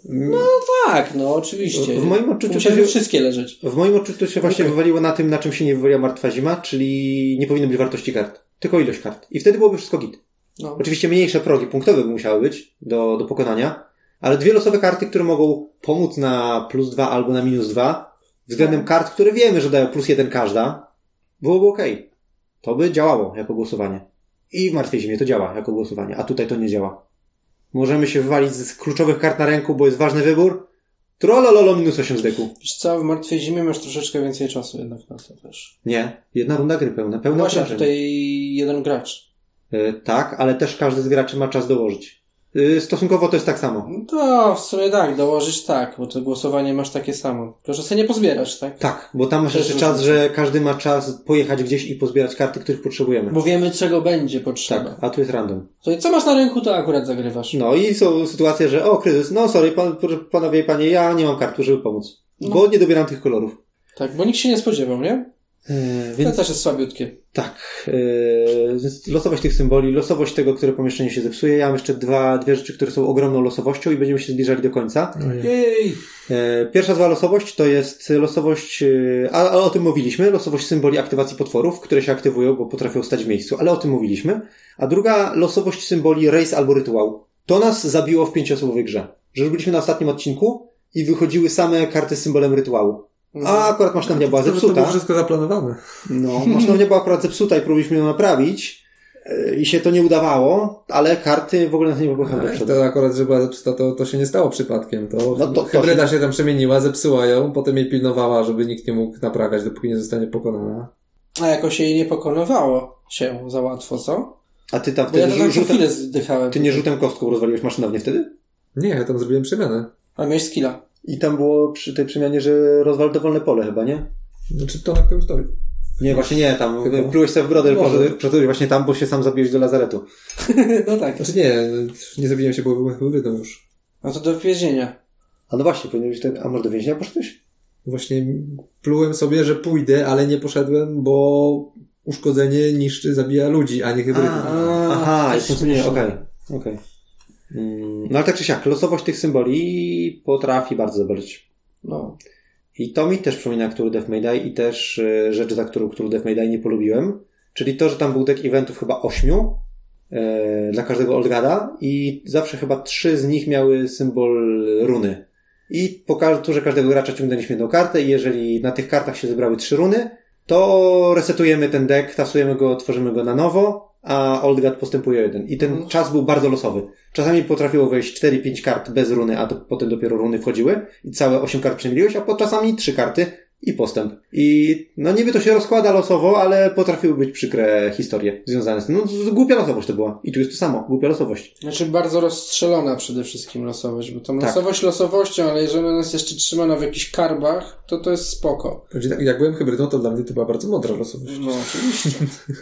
Tak, no oczywiście. W moim odczuciu Musiały się- wszystkie leżeć. W moim odczuciu się właśnie Okej. wywaliło na tym, na czym się nie wywaliła martwa zima, czyli nie powinno być wartości kart. Tylko ilość kart. I wtedy byłoby wszystko git. No. Oczywiście mniejsze progi punktowe by musiały być do, do pokonania, ale dwie losowe karty, które mogą pomóc na plus dwa albo na minus dwa, względem kart, które wiemy, że dają plus jeden każda, byłoby okej. To by działało jako głosowanie. I w martwej zimie to działa jako głosowanie, a tutaj to nie działa. Możemy się wywalić z kluczowych kart na ręku, bo jest ważny wybór. Trollololo minus 8 z deku. Wiesz co, w Martwej Zimie masz troszeczkę więcej czasu jednak na to też. Nie, jedna runda gry pełna, pełna Właśnie obrażeń. tutaj jeden gracz. E, tak, ale też każdy z graczy ma czas dołożyć. E, stosunkowo to jest tak samo. No to w sumie tak, dołożyć tak, bo to głosowanie masz takie samo. Tylko, że sobie nie pozbierasz, tak? Tak, bo tam masz Też jeszcze czas, że każdy ma czas pojechać gdzieś i pozbierać karty, których potrzebujemy. Bo wiemy, czego będzie potrzeba. Tak, a tu jest random. To co masz na ręku, to akurat zagrywasz. No i są sytuacje, że o, kryzys, no sorry, pan, panowie i panie, ja nie mam kartu, żeby pomóc. No. Bo nie dobieram tych kolorów. Tak, bo nikt się nie spodziewał, nie? E, To więc też jest słabiutkie. tak, e, losowość tych symboli, losowość tego, które pomieszczenie się zepsuje. Ja mam jeszcze dwa, dwie rzeczy, które są ogromną losowością i będziemy się zbliżali do końca. Jej! E, Pierwsza zła losowość to jest losowość, a, a o tym mówiliśmy, losowość symboli aktywacji potworów, które się aktywują, bo potrafią stać w miejscu, ale o tym mówiliśmy. A druga losowość symboli race albo rytuał. To nas zabiło w pięcioosobowej grze. Że już byliśmy na ostatnim odcinku i wychodziły same karty z symbolem rytuału. A akurat maszynownia była To, to zepsuta. było wszystko zaplanowane. No, maszynownia była akurat zepsuta i próbowaliśmy ją naprawić. e, I się to nie udawało, ale karty w ogóle nas nie popychały do przodu. To akurat, że była zepsuta, to, to się nie stało przypadkiem. To, No to- to hybryda się tam przemieniła, zepsuła ją, potem jej pilnowała, żeby nikt nie mógł naprawiać, dopóki nie zostanie pokonana. A jakoś jej nie pokonywało się za łatwo, co? A ty tam Bo ja wtedy to tak co rzutem, chwilę zdychałem. ty nie rzutem kostką rozwaliłeś maszynownię wtedy? Nie, ja tam zrobiłem przemianę. A miałeś skilla. I tam było przy tej przemianie, że rozwal dowolne pole chyba, nie? Znaczy to na którym stoi. Nie, właśnie nie, tam Chyba. plułeś sobie w brodę, przeszedłeś właśnie tam, bo się sam zabiłeś do lazaretu. no tak. Znaczy nie, nie zabiłem się, bo byłem hybrydą już. No to do więzienia. A no właśnie, powinien być ten, a może do więzienia poszedłeś? Właśnie plułem sobie, że pójdę, ale nie poszedłem, bo uszkodzenie niszczy, zabija ludzi, a nie hybrydy. Aha, to nie, okej, okej. Mm, No ale tak czy siak, losowość tych symboli potrafi bardzo zaboleć. No. I to mi też przypomina Cthulhu Death May Die i też y, rzecz, za którą Cthulhu Death May Die nie polubiłem. Czyli to, że tam był deck eventów chyba ośmiu e, dla każdego Olgada i zawsze chyba trzy z nich miały symbol runy. I po turze każdego gracza ciągnęliśmy jedną kartę i jeżeli na tych kartach się zebrały trzy runy, to resetujemy ten deck, tasujemy go, tworzymy go na nowo, a Oldgard postępuje jeden. I ten Mhm. czas był bardzo losowy. Czasami potrafiło wejść 4-5 kart bez runy, a to potem dopiero runy wchodziły i całe 8 kart przemieliłeś, a po czasami 3 karty i postęp. I no niby to się rozkłada losowo, ale potrafiły być przykre historie związane z tym. No z- głupia losowość to była. I tu jest to samo, głupia losowość. Znaczy bardzo rozstrzelona przede wszystkim losowość, bo tam Tak. losowość losowością, ale jeżeli ona jest jeszcze trzymana w jakichś karbach, to to jest spoko. Znaczy, tak, jak byłem hybrydą, to dla mnie to była bardzo mądra losowość. No oczywiście.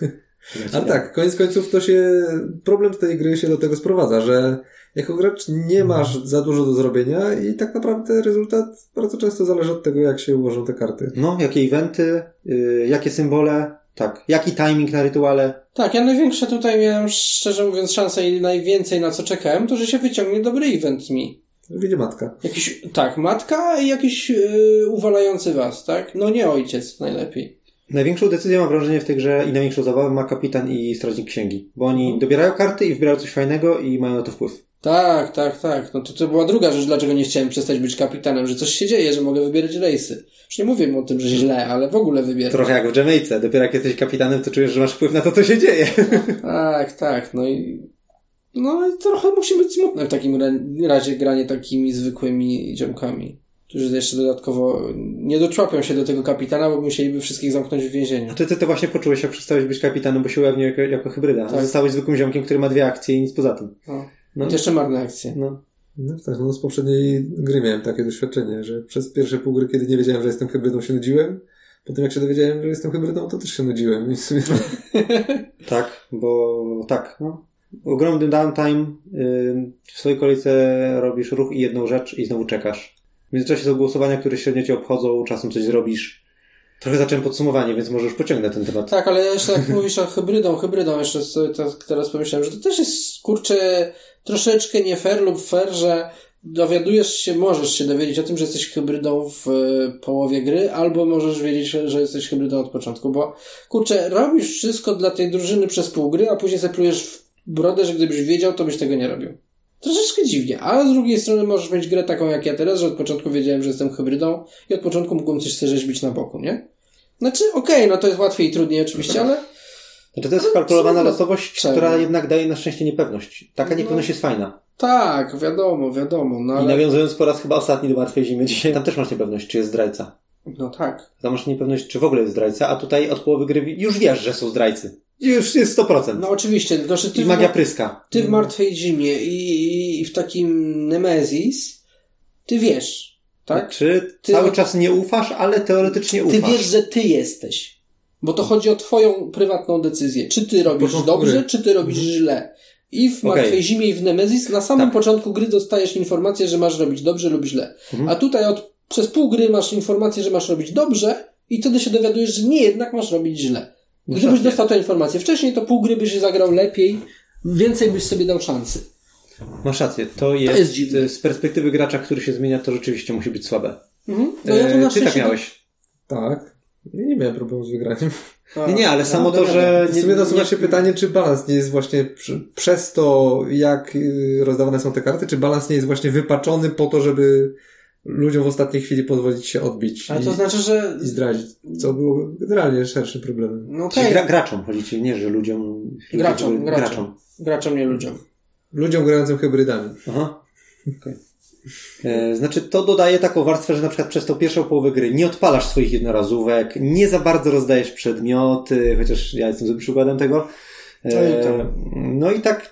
Ale tak, koniec końców to się, problem tej gry się do tego sprowadza, że jako gracz nie masz za dużo do zrobienia i tak naprawdę rezultat bardzo często zależy od tego, jak się ułożą te karty. No, jakie eventy, yy, jakie symbole, tak. Jaki timing na rytuale. Tak, ja największe tutaj miałem, szczerze mówiąc, szansę i najwięcej na co czekałem, to że się wyciągnie dobry event mi. Widzi matka. Jakiś, tak, matka i jakiś yy, uwalający was, tak? No nie ojciec, najlepiej. Największą decyzję mam wrażenie w tej grze i największą zabawę ma kapitan i strażnik księgi. Bo oni Mhm. dobierają karty i wybierają coś fajnego i mają na to wpływ. Tak, tak, tak. No to, to była druga rzecz, dlaczego nie chciałem przestać być kapitanem, że coś się dzieje, że mogę wybierać rejsy. Już nie mówię o tym, że źle, ale w ogóle wybieram. Trochę jak w Jamaice. Dopiero jak jesteś kapitanem, to czujesz, że masz wpływ na to, co się dzieje. Tak, tak, no i no trochę musi być smutne w takim ra- razie granie takimi zwykłymi ziomkami, którzy jeszcze dodatkowo nie doczłapią się do tego kapitana, bo musieliby wszystkich zamknąć w więzieniu. A ty, ty to właśnie poczułeś, jak przestałeś być kapitanem, bo się ujawnił jako, jako hybryda. Tak. Zostałeś zwykłym ziomkiem, który ma dwie akcje i nic poza tym. No. No, jeszcze marne akcje. no. No tak, no z poprzedniej gry miałem takie doświadczenie, że przez pierwsze pół gry, kiedy nie wiedziałem, że jestem hybrydą, się nudziłem. Potem jak się dowiedziałem, że jestem hybrydą, to też się nudziłem. I w sumie Tak, bo tak, no. Ogromny downtime, yy, w swojej kolejce robisz ruch i jedną rzecz i znowu czekasz. W międzyczasie są głosowania, które średnio cię obchodzą, czasem coś zrobisz. Trochę zacząłem podsumowanie, więc może już pociągnę ten temat. Tak, ale jeszcze jak mówisz o hybrydą, hybrydą, jeszcze tak teraz pomyślałem, że to też jest, kurczę, troszeczkę nie fair lub fair, że dowiadujesz się, możesz się dowiedzieć o tym, że jesteś hybrydą w e, połowie gry, albo możesz wiedzieć, że jesteś hybrydą od początku, bo kurczę, robisz wszystko dla tej drużyny przez pół gry, a później zaplujesz w brodę, że gdybyś wiedział, to byś tego nie robił. Troszeczkę dziwnie, ale z drugiej strony możesz mieć grę taką jak ja teraz, że od początku wiedziałem, że jestem hybrydą i od początku mogłem coś sobie rzeźbić na boku, nie? Znaczy, okej, no to jest łatwiej i trudniej oczywiście, ale Znaczy to jest kalkulowana losowość, Czemu? która jednak daje na szczęście niepewność. Taka No. niepewność jest fajna. tak, wiadomo, wiadomo, no I ale... nawiązując po raz chyba ostatni do Martwej Zimy, dzisiaj tam też masz niepewność, czy jest zdrajca. No tak. Tam masz niepewność, czy w ogóle jest zdrajca, a tutaj od połowy gry już wiesz, że są zdrajcy. Już jest 100%. No oczywiście, tylko że ty, I w, magia pryska. ty w Martwej Zimie i, i w takim Nemezis ty wiesz, tak? Czy Ty- cały czas nie ufasz, ale teoretycznie Ty ufasz. wiesz, że ty jesteś. Bo to chodzi o twoją prywatną decyzję. Czy ty robisz dobrze, gry. czy ty robisz źle. I w. Martwej Zimie i w Nemezis na samym Tak. początku gry dostajesz informację, że masz robić dobrze lub źle. Mhm. A tutaj od, przez pół gry masz informację, że masz robić dobrze i wtedy się dowiadujesz, że nie, jednak masz robić źle. Gdybyś dostał tę informację wcześniej, to pół gry byś zagrał lepiej, więcej byś sobie dał szansy. Masz rację, to jest, jest dziwne. z perspektywy gracza, który się zmienia, to rzeczywiście musi być słabe. Mhm. No ja to E, na Ty tak miałeś. tak. Ja nie miałem problemu z wygraniem. A, Nie, nie, ale samo no, to, że... W sumie nasuwa się pytanie, czy balans nie jest właśnie przy, przez to, jak y, rozdawane są te karty, czy balans nie jest właśnie wypaczony po to, żeby ludziom w ostatniej chwili pozwolić się odbić Ale i, to znaczy, że... i zdradzić, co byłoby generalnie szerszym problemem. No okej, gra, graczom chodzi ci, nie, że ludziom... Graczom, graczom. graczom. graczom, nie ludziom. Ludziom grającym hybrydami. Aha. okej. E, Znaczy, to dodaje taką warstwę, że na przykład przez tą pierwszą połowę gry nie odpalasz swoich jednorazówek, nie za bardzo rozdajesz przedmioty, chociaż ja jestem złym przykładem tego. E, No i. No i tak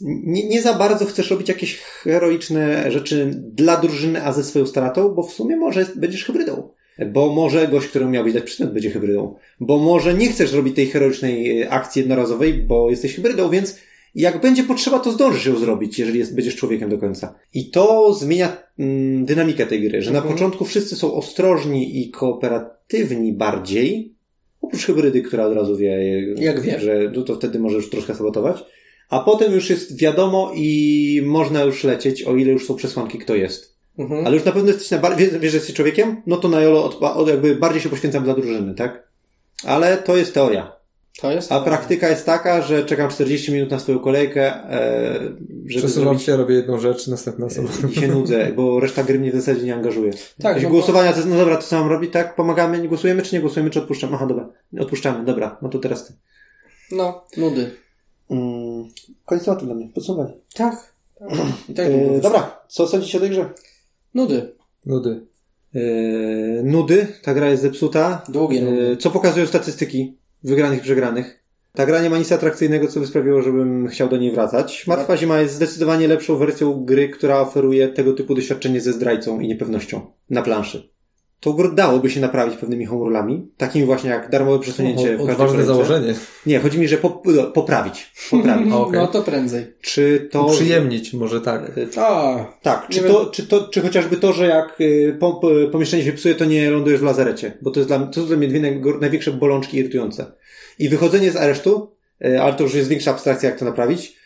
nie, nie za bardzo chcesz robić jakieś heroiczne rzeczy dla drużyny, a ze swoją stratą, bo w sumie może będziesz hybrydą. Bo może gość, któremu miałbyś dać przedmiot, będzie hybrydą. Bo może nie chcesz robić tej heroicznej e, akcji jednorazowej, bo jesteś hybrydą, więc jak będzie potrzeba, to zdążysz ją zrobić, jeżeli jest, będziesz człowiekiem do końca. I to zmienia mm, dynamikę tej gry, że na Mhm. początku wszyscy są ostrożni i kooperatywni bardziej, oprócz hybrydy, która od razu wie, Jak wie. że no to wtedy może już troszkę sabotować. A potem już jest wiadomo i można już lecieć, o ile już są przesłanki, kto jest. Mhm. Ale już na pewno jesteś na bar- wiesz, wiesz, że jesteś człowiekiem, no to na Jolo odpa- od, jakby bardziej się poświęcam dla drużyny, tak? Ale to jest teoria. To jest... A praktyka jest taka, że czekam 40 minut na swoją kolejkę, e, żeby Przesuwam zrobić się, robię jedną rzecz, następna osoba. i się nudzę, bo reszta gry mnie w zasadzie nie angażuje. Tak, Jakieś no bo- głosowania, to jest, no dobra, to co mam robić, tak? Pomagamy, nie głosujemy, czy nie głosujemy, czy odpuszczamy? Aha, dobra, odpuszczamy, dobra, no to teraz ty. No, nudy. Mm, koniec tematu dla mnie, podsumowanie. Tak. tak. I tak E, dobra, co sądzicie o tej grze? Nudy. Nudy. E, nudy, ta gra jest zepsuta. Długie nudy. E, co pokazują statystyki wygranych przegranych? Ta gra nie ma nic atrakcyjnego, co by sprawiło, żebym chciał do niej wracać. Martwa Zima jest zdecydowanie lepszą wersją gry, która oferuje tego typu doświadczenie ze zdrajcą i niepewnością na planszy. Tą grę dałoby się naprawić pewnymi home rulami, takimi właśnie jak darmowe przesunięcie w O, każdej odważne kolejce. założenie. Nie, chodzi mi, że pop, no, poprawić. Poprawić. A, okej. No to prędzej. Czy to... Przyjemnić, może tak. A, Tak, czy to, czy to, czy chociażby to, że jak y, po, po, pomieszczenie się psuje, to nie lądujesz w lazarecie, bo to jest dla, to są dla mnie dwie największe bolączki irytujące. I wychodzenie z aresztu, y, ale to już jest większa abstrakcja, jak to naprawić,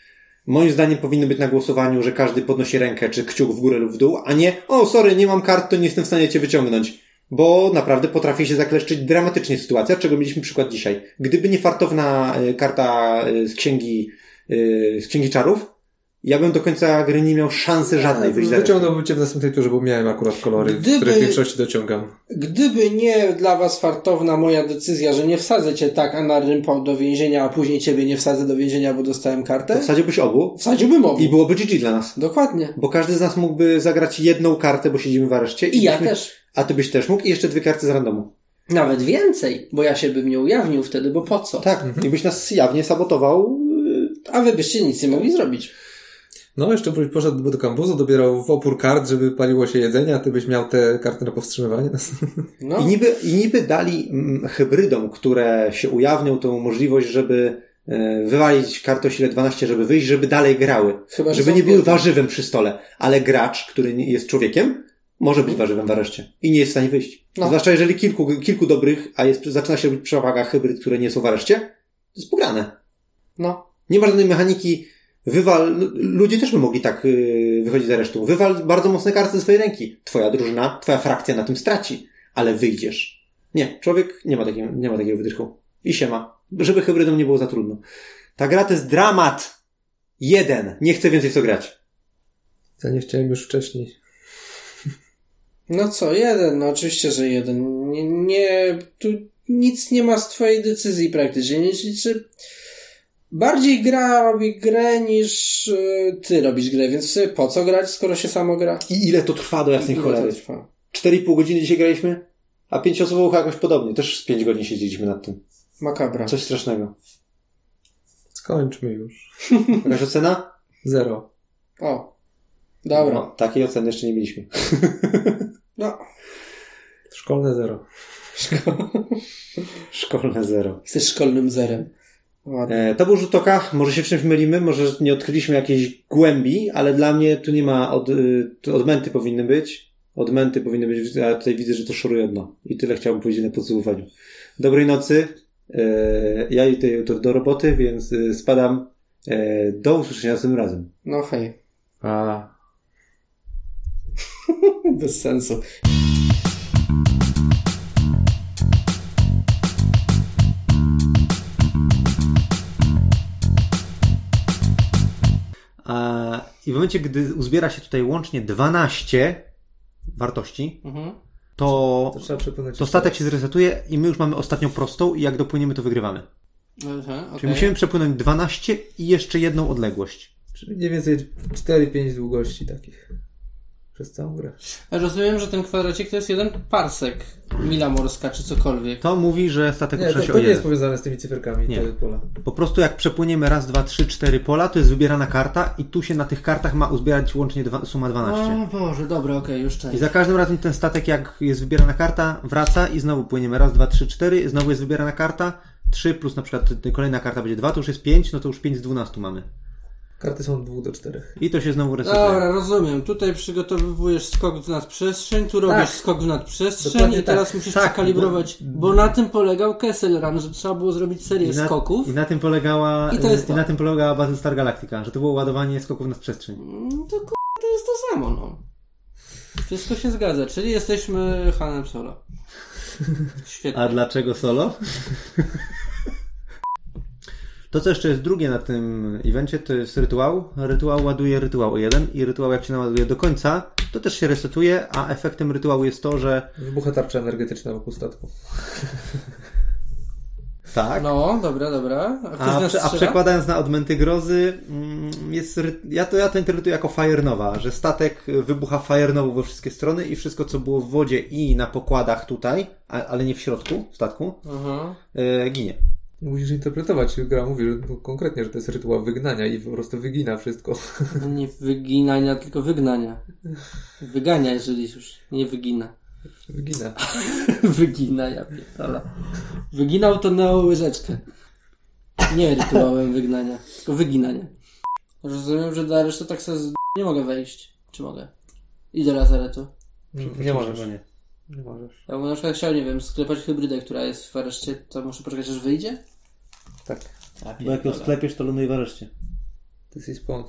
moim zdaniem powinno być na głosowaniu, że każdy podnosi rękę czy kciuk w górę lub w dół, a nie, o sorry, nie mam kart, to nie jestem w stanie cię wyciągnąć. Bo naprawdę potrafi się zakleszczyć dramatycznie sytuacja, czego mieliśmy przykład dzisiaj. Gdyby nie fartowna y, karta y, z księgi, y, z księgi czarów, ja bym do końca gry nie miał szansy żadnej wyjść. Wyciągnąłbym cię w następnej turze, bo miałem akurat kolory, Gdyby- które w większości dociągam. Gdyby nie dla was fartowna moja decyzja, że nie wsadzę cię tak a na rympo do więzienia, a później ciebie nie wsadzę do więzienia, bo dostałem To kartę, wsadziłbyś obu wsadziłbym obu. i byłoby GG dla nas. Dokładnie. Bo każdy z nas mógłby zagrać jedną kartę, bo siedzimy w areszcie. I ja byśmy- też. A ty byś też mógł i jeszcze dwie karty z randomu. Nawet więcej, bo ja się bym nie ujawnił wtedy, bo po co? Tak, i byś nas jawnie sabotował. yy, A wy byście nic nie mogli zrobić. No, jeszcze byś poszedł do kampusu, dobierał w opór kart, żeby paliło się jedzenie, a ty byś miał te karty na powstrzymywanie. No. I niby, I niby dali mm, hybrydom, które się ujawnią, tą możliwość, żeby e, wywalić kartę o sile 12, żeby wyjść, żeby dalej grały. Chyba, że Żeby nie były warzywem przy stole. Ale gracz, który jest człowiekiem, może być warzywem w areszcie. I nie jest w stanie wyjść. No. Zwłaszcza jeżeli kilku, kilku dobrych, a jest, zaczyna się robić przewaga hybryd, które nie są w areszcie, to jest pograne. No. Nie ma żadnej mechaniki. Wywal, l- ludzie też by mogli tak yy, wychodzić z aresztu. Wywal bardzo mocne karty ze swojej ręki. Twoja drużyna, twoja frakcja na tym straci. Ale wyjdziesz. Nie, człowiek nie ma takiego, nie ma takiego wydrychu. I się ma. Żeby hybrydom nie było za trudno. Ta gra to jest dramat. Jeden. Nie chcę więcej w to grać. Ja nie chciałem już wcześniej. No co, jeden, no oczywiście, że jeden. Nie, nie tu nic nie ma z twojej decyzji praktycznie. Nie liczy. Bardziej gra robi grę niż y, ty robisz grę, więc po co grać, skoro się samo gra? I ile to trwa do jasnej cholery? trwa? 4,5 godziny dzisiaj graliśmy? A pięcioosobową jakoś podobnie. Też z 5 godzin siedzieliśmy nad tym. Makabra. Coś strasznego. Skończmy już. Jakaś ocena? Zero. O. Dobra. No, takiej oceny jeszcze nie mieliśmy. No. Szkolne zero. Szkolne zero. Jesteś szkolnym zerem. Ładnie. E, to był rzut oka. Może się w czymś mylimy, może nie odkryliśmy jakiejś głębi, ale dla mnie tu nie ma od, y, tu odmęty powinny być. Odmęty powinny być, a tutaj widzę, że to szoruje dno. I tyle chciałbym powiedzieć na podsumowaniu. Dobrej nocy. E, ja idę jutro do roboty, więc y, spadam. E, do usłyszenia następnym razem. No hej. A. Bez sensu. I w momencie, gdy uzbiera się tutaj łącznie 12 wartości, Mhm. to, To to statek się zresetuje i my już mamy ostatnią prostą i jak dopłyniemy, to wygrywamy. Aha, Czyli okej. musimy przepłynąć 12 i jeszcze jedną odległość. Czyli mniej więcej 4-5 długości takich. Przez całą grę. Rozumiem, że ten kwadracik to jest jeden parsek. Mila morska czy cokolwiek. To mówi, że statek Nie, rusza to, się to nie jest powiązane z tymi cyferkami, Nie. pola. Po prostu jak przepłyniemy raz, dwa, trzy, cztery pola, to jest wybierana karta i tu się na tych kartach ma uzbierać łącznie dwa, suma 12. O Boże, dobra, okej, już I część. za każdym razem ten statek, jak jest wybierana karta, wraca i znowu płyniemy raz, dwa, trzy, cztery, znowu jest wybierana karta, 3 plus na przykład kolejna karta będzie 2, to już jest 5, no to już 5 z 12 mamy. Karty są od 2 do 4. I to się znowu resetuje. Dobra, rozumiem. Tutaj przygotowujesz skok w nadprzestrzeń, tu robisz skok w nadprzestrzeń Dokładnie i teraz tak. musisz Tak, przekalibrować, bo... na tym polegał Kessel Run, że trzeba było zrobić serię I na, skoków. I na tym polegała, I to jest i to. na tym polegała Battlestar Galactica, że to było ładowanie skoków na przestrzeń. Mm, To k***a, to jest to samo, no. Wszystko się zgadza, czyli jesteśmy Hanem Solo. Świetnie. A dlaczego solo? To, co jeszcze jest drugie na tym evencie, to jest rytuał. Rytuał ładuje rytuał o jeden i rytuał jak się naładuje do końca, to też się resetuje, a efektem rytuału jest to, że Wybucha tarcza energetyczna wokół statku. tak, No, dobra, dobra. A, a, a przekładając na odmęty grozy, mm, jest, ja, to, ja to interpretuję jako Fire Nova, że statek wybucha Fire Nova we wszystkie strony i wszystko, co było w wodzie i na pokładach tutaj, a, ale nie w środku statku, Aha. e, ginie. Musisz interpretować. Gra mówi że, no, konkretnie, że to jest rytuał wygnania i po prostu wygina wszystko. Nie wyginania, tylko wygnania. Wygania, jeżeli już. Nie wygina. Wygina. Wygina, ja pierdolę. Wyginał to na łyżeczkę. Nie rytuałem wygnania, tylko wyginania. Rozumiem, że do aresztu tak sobie z... nie mogę wejść. Czy mogę? I do lazaretu. Nie możesz. Że nie. Nie możesz. Ja bym na przykład chciał, nie wiem, sklepać hybrydę, która jest w areszcie, to muszę poczekać, aż wyjdzie? Tak. Bo jak ją sklepiesz, to ląduje w areszcie. To jest jej spawn.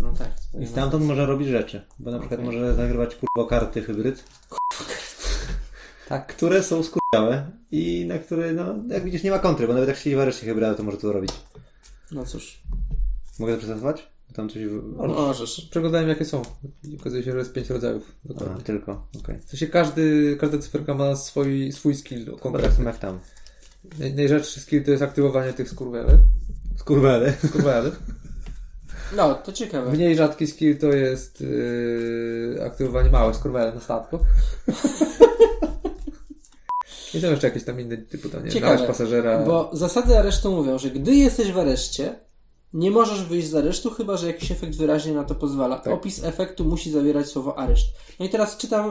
No tak. I stamtąd może robić rzeczy, bo na przykład Okej. może nagrywać kurwa karty hybryd. Tak, które są skurwiałe i na które, no, jak widzisz, nie ma kontry, bo nawet jak siedzi w areszcie hybryda, to może to zrobić. ma. No cóż. Mogę to przedstawiać? Tam coś... w- No, możesz. Przeglądałem jakie są. Okazuje się, że jest 5 rodzajów. A, Dokładnie. tylko, okej. W sensie każdy, każda cyferka ma swój, swój skill tak konkretny. samo jak tam. Naj- Najrzadszy skill to jest aktywowanie tych skurweli. Skurwele. Skurweli. No, to ciekawe. Mniej rzadki skill to jest yy, aktywowanie małych skurweli na statku. I są jeszcze jakieś tam inne typu tam, nie Ciekawe, pasażera. Bo zasady aresztu mówią, że gdy jesteś w areszcie, nie możesz wyjść z aresztu, chyba że jakiś efekt wyraźnie na to pozwala. Tak. Opis efektu musi zawierać słowo areszt. No i teraz czytam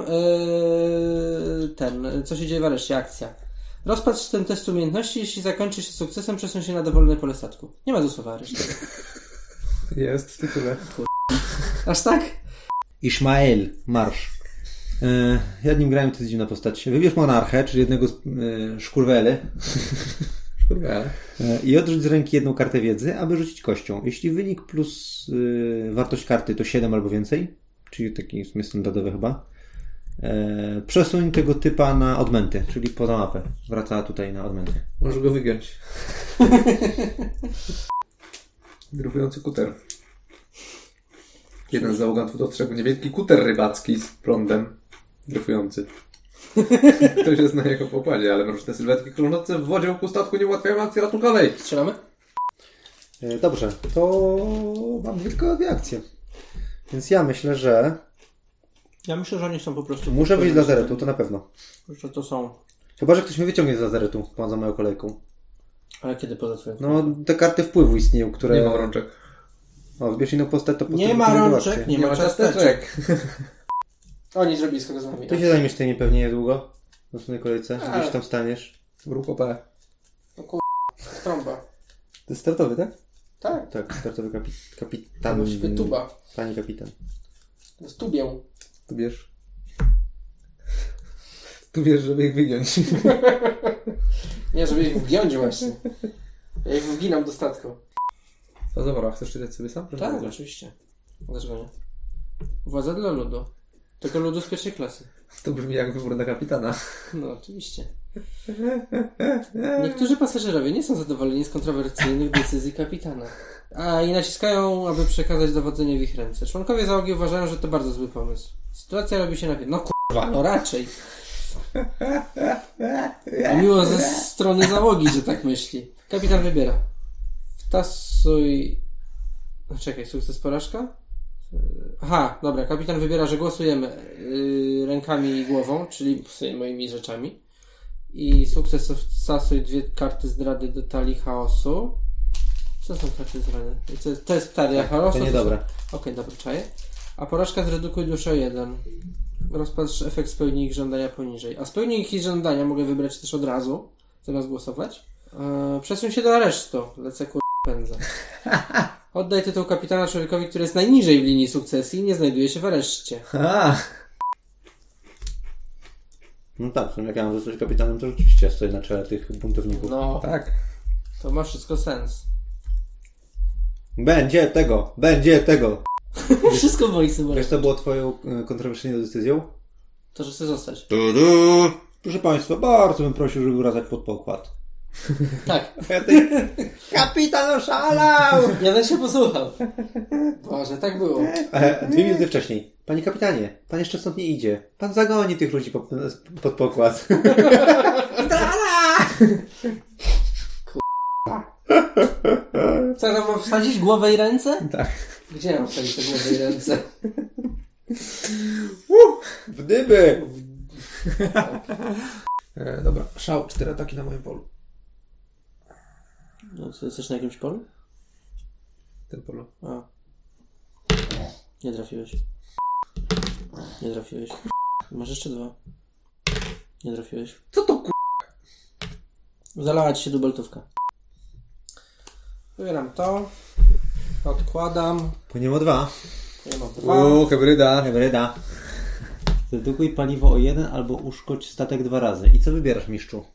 yy, ten, co się dzieje w areszcie, akcja. Rozpatrz ten test umiejętności, jeśli zakończy się sukcesem, przesuń się na dowolne pole statku. Nie ma tu słowa areszt. Jest w tytule. Aż tak? Ishmael, marsz. E, ja nim grałem, to jest dziwna postać. Wybierz monarchę, czyli jednego z e, szkurwele Skurwele. e, i odrzuć z ręki jedną kartę wiedzy, aby rzucić kością. Jeśli wynik plus e, wartość karty to 7 albo więcej, czyli taki w sumie standardowy chyba, e, przesuń tego typa na odmęty, czyli poza mapę. Wraca tutaj na odmęty. Możesz go wygiąć. Grupujący kuter. Jeden z załogantów dostrzegł niewielki kuter rybacki z prądem dryfujący. Ktoś jest na jego pokładzie, ale mroczne sylwetki krążące w wodzie wokół statku nie ułatwiają akcji ratunkowej. Strzelamy? E, Dobrze, to mam tylko dwie akcje. Więc ja myślę, że Ja myślę, że oni są po prostu... muszę wyjść z lazaretu, to na pewno. Że to są... Chyba, że ktoś mnie wyciągnie z lazaretu poza moją kolejką. Ale kiedy poza twoją... No, te karty wpływu istnieją, które... Nie mam rączek. O, wybierz inną postać, to Nie ma rączek, nie ma ciasteczek. Oni zrobili z tego z nami. Ty się zajmiesz tymi pewnie niedługo. W następnej kolejce. Ale- Gdzieś tam staniesz. Grupo P. Trąba. To jest startowy, tak? Tak. Tak, startowy kapi kapitan. Właściwie tuba. Pani kapitan. Z tubią. Tu bierz. Tu bierz, żeby ich wygiąć. Nie, żeby ich wgiąć właśnie. Ja ich wginam do statku. No dobra, chcesz czytać sobie sam? Tak, oczywiście. Dlaczego nie? Władza dla ludu. Tylko ludu z pierwszej klasy. To brzmi jak wybór na kapitana. No, oczywiście. Niektórzy pasażerowie nie są zadowoleni z kontrowersyjnych decyzji kapitana. A i naciskają, aby przekazać dowodzenie w ich ręce. Członkowie załogi uważają, że to bardzo zły pomysł. Sytuacja robi się napięta. No kurwa, no raczej. A miło ze strony załogi, że tak myśli. Kapitan wybiera. Wtasuj... No, czekaj, sukces porażka? Aha, dobra, kapitan wybiera, że głosujemy yy, rękami i głową, czyli moimi rzeczami. I sukces wstasuj dwie karty zdrady do talii chaosu. Co są karty zdrady? To jest, to jest talia chaosu? To niedobre. Okej, dobra, czaję. A porażka zredukuj duszę o jeden. Rozpatrz efekt spełnij ich żądania poniżej. A spełnij ich żądania mogę wybrać też od razu, zamiast głosować. Eee, przesuń się do aresztu. Lecę kur... pędzę. Oddaj tytuł kapitana człowiekowi, który jest najniżej w linii sukcesji i nie znajduje się w areszcie. No tak, w sumie jak ja mam zostać kapitanem, to rzeczywiście stoję na czele tych buntowników. No, tak. to ma wszystko sens. Będzie tego, będzie tego. Wszystko w moich Wiesz, symbolach. co było twoją e, kontrowersyjną decyzją? To, że chcę zostać. Proszę Państwa, bardzo bym prosił, żeby wracać pod pokład. Tak. Kapitan oszalał! Ja bym się posłuchał. Boże, tak było. E, Dwie minuty wcześniej. Panie kapitanie, pan jeszcze stąd nie idzie. Pan zagoni tych ludzi pod, pod pokład. Co, tam mam wsadzić głowę i ręce? Tak. Gdzie mam wsadzić te głowę i ręce? W dyby! E, dobra, szał, cztery ataki na moim polu. No, co, jesteś na jakimś polu? Ten polu. A. Nie trafiłeś. Nie trafiłeś. Masz jeszcze dwa. Nie trafiłeś. Co to ku... Zalała ci się dubeltówka. Wybieram to. Odkładam. Płyniemy o dwa. Ja mam dwa. Uuu, hybryda. Hybryda. Zredukuj paliwo o jeden albo uszkodź statek dwa razy. I co wybierasz, mistrzu?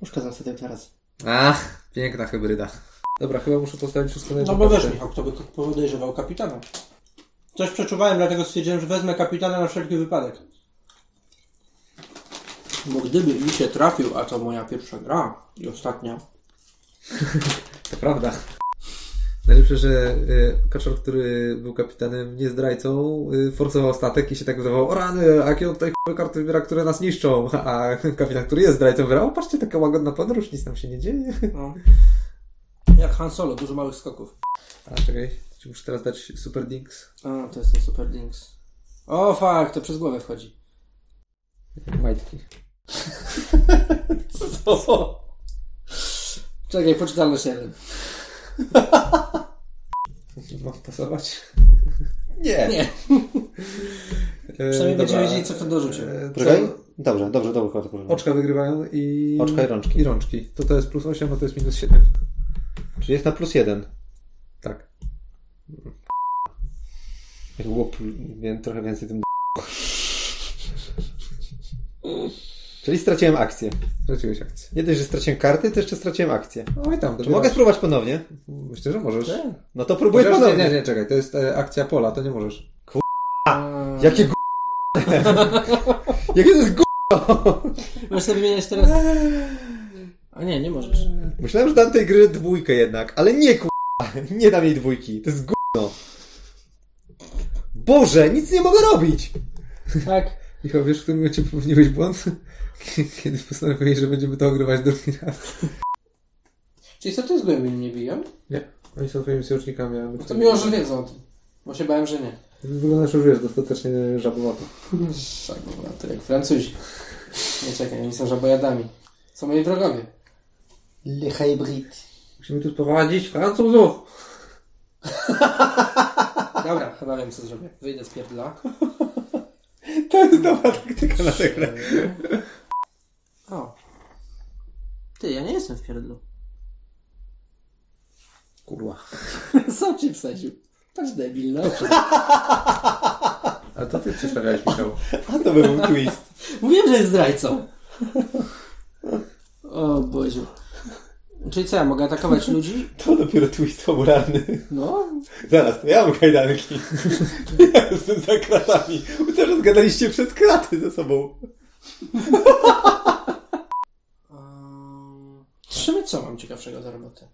Uszkadzam sobie tak teraz. A, piękna hybryda. Dobra, chyba muszę postawić wszystko na No jedną bo wiesz. Michał, kto by podejrzewał kapitana. Coś przeczuwałem, dlatego stwierdziłem, że wezmę kapitana na wszelki wypadek. Bo gdyby mi się trafił, a to moja pierwsza gra i ostatnia, To prawda. Najlepsze, że y, Kaczor, który był kapitanem, nie zdrajcą, y, forsował statek i się tak wydawał, o rany, a jakie on tutaj karty wybiera, które nas niszczą. A kapitan, który jest zdrajcą, wybrał, o patrzcie, taka łagodna podróż, nic nam się nie dzieje. no. Jak Han Solo, dużo małych skoków. A czekaj, ci muszę teraz dać Super Dinks. A, to jest ten Super Links. O, fuck, to przez głowę wchodzi. Majtki. Co? Czekaj, poczytalność jeden. Ma pasować? Nie. Nie, E, przynajmniej dobra. będziemy wiedzieli, co kto dorzucił. E, dobrze, dobrze, dobrze. dobrze. Oczka wygrywają i... Oczka i rączki. I rączki. To to jest plus 8, a to jest minus 7. Czyli jest na plus jeden. Tak. Jak było wiem, trochę więcej tym Czyli straciłem akcję. Straciłeś akcję. Nie dość, że straciłem karty, to jeszcze straciłem akcję. No i tam, Czy mogę spróbować ponownie? Myślę, że możesz. No to próbuję Chociaż nie, ponownie. nie, nie, czekaj, to jest e, akcja pola, to nie możesz. A, Jakie g... Jakie to jest g... Możesz sobie wymieniać teraz... A nie, nie możesz. Myślałem, że dam tej gry dwójkę jednak, ale nie k... Nie dam jej dwójki. To jest gówno. Boże, nic nie mogę robić. Tak. Michał, wiesz, w którym momencie popełniłeś błąd? Kiedy postanowiłeś, że będziemy to ogrywać drugi raz. Czyli co to z głębi mnie biją? Nie, oni są twoimi sojusznikami, my... To miło, że wiedzą o tym. Bo się bałem, że nie. Wyglądasz już, wiesz, dostatecznie żabowato. To jak Francuzi. Nie czekaj, oni są żabojadami. Są moi wrogowie. Le hybrid. Musimy tu sprowadzić Francuzów! Dobra, chyba wiem co zrobię. Wyjdę z pierdla. To jest dobra taktyka na tę grę. O. Ty, ja nie jestem w pierdlu. Kurwa. Sam się wsadził. Patrz debil, no. Ale to ty przedstawiałeś, Michał. A to by był twist. Mówiłem, że jest zdrajcą. O Boziu. Czyli co, ja mogę atakować ludzi? To dopiero twist fabularny. No, Zaraz, to ja mam kajdanki. Ja jestem za kratami. Wy też zgadaliście przez kraty ze sobą. W sumie co mam ciekawszego za robotę?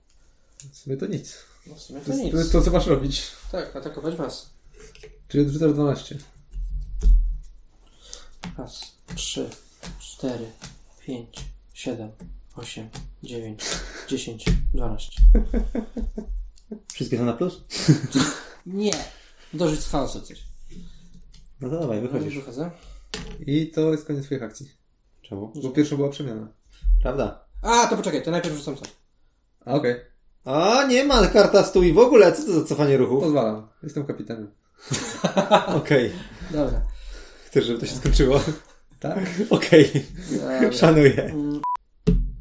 W sumie to nic. No w sumie To to nic. to, jest to co masz robić. Tak, atakować was. Czyli odrzucasz 12. Raz, trzy, cztery, pięć, siedem, osiem, dziewięć, dziesięć, dwanaście. Wszystkie są na plus? Nie! Dorzuć z chaosu coś. No to dawaj, No i wychodzisz. wychodzę. I to jest koniec twoich akcji. Czemu? Bo pierwsza była przemiana. Prawda? A, to poczekaj, to najpierw rzucam to. A okej. A, nie ma karta stój w ogóle. Co to za cofanie ruchów? Pozwalam. Jestem kapitanem. Okej. Dobra. Chcesz, żeby to się skończyło? Tak? Okej. Dobra. Szanuję.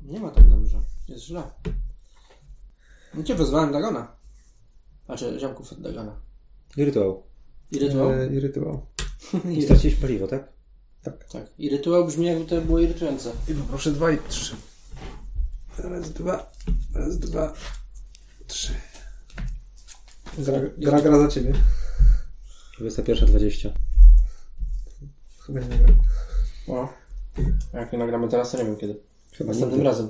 Nie ma tak dobrze. Jest źle. No cię pozwałem Dagona. Znaczy, ziomków od Dagona. I rytuał. I rytuał? E, I rytuał. I straciliśmy paliwo, tak? Tak. Tak. I rytuał brzmi jakby to było irytujące. I poproszę dwa i trzy. Raz, dwa. Raz, dwa. Trzy. Gra, gra, gra za ciebie. 21.20. Chyba nie gra. O. Jak nie nagramy teraz, to nie wiem kiedy. Chyba Następnym razem.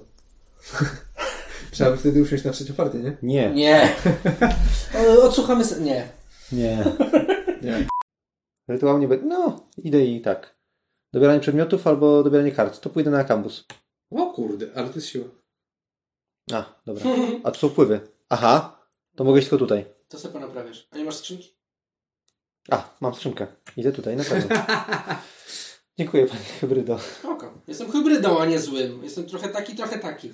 Trzeba by wtedy usiąść na trzecią partię, nie? Nie. Nie. Odsłuchamy... se- Nie. Nie. Nie. Rytuał nie będzie. No, idę i tak. Dobieranie przedmiotów albo dobieranie kart. To pójdę na kampus. O kurde, ale to jest siła. A, dobra. A tu są wpływy. Aha. To mogę iść tylko tutaj. To sobie ponaprawiasz. A nie masz skrzynki? A, mam skrzynkę. Idę tutaj, na pewno. Dziękuję, panie hybrydo. Spoko. Jestem hybrydą, a nie złym. Jestem trochę taki, trochę taki.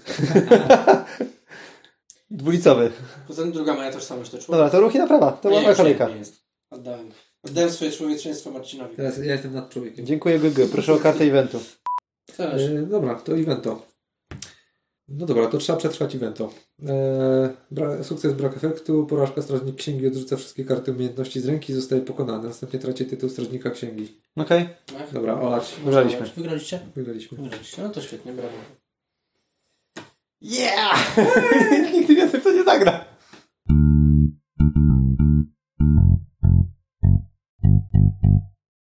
Dwulicowy. Poza tym druga moja tożsamość to człowiek. Dobra, to ruch i naprawa. To była moja kolejka. nie jest. Oddałem. Oddałem swoje człowieczeństwo Marcinowi. Teraz ja jestem nad człowiekiem. Dziękuję, Gugu. Proszę o kartę eventu. Też. E, dobra, to evento. No dobra, to trzeba przetrwać evento. Eee, sukces brak efektu, porażka strażnik księgi odrzuca wszystkie karty umiejętności z ręki i zostaje pokonany. Następnie traci tytuł strażnika księgi. Okej. Okay. Dobra, olać. Wygraliśmy. Wygraliście? Wygraliśmy. Wygraliście, no to świetnie, brawo. Yeah! Nigdy więcej to nie zagra.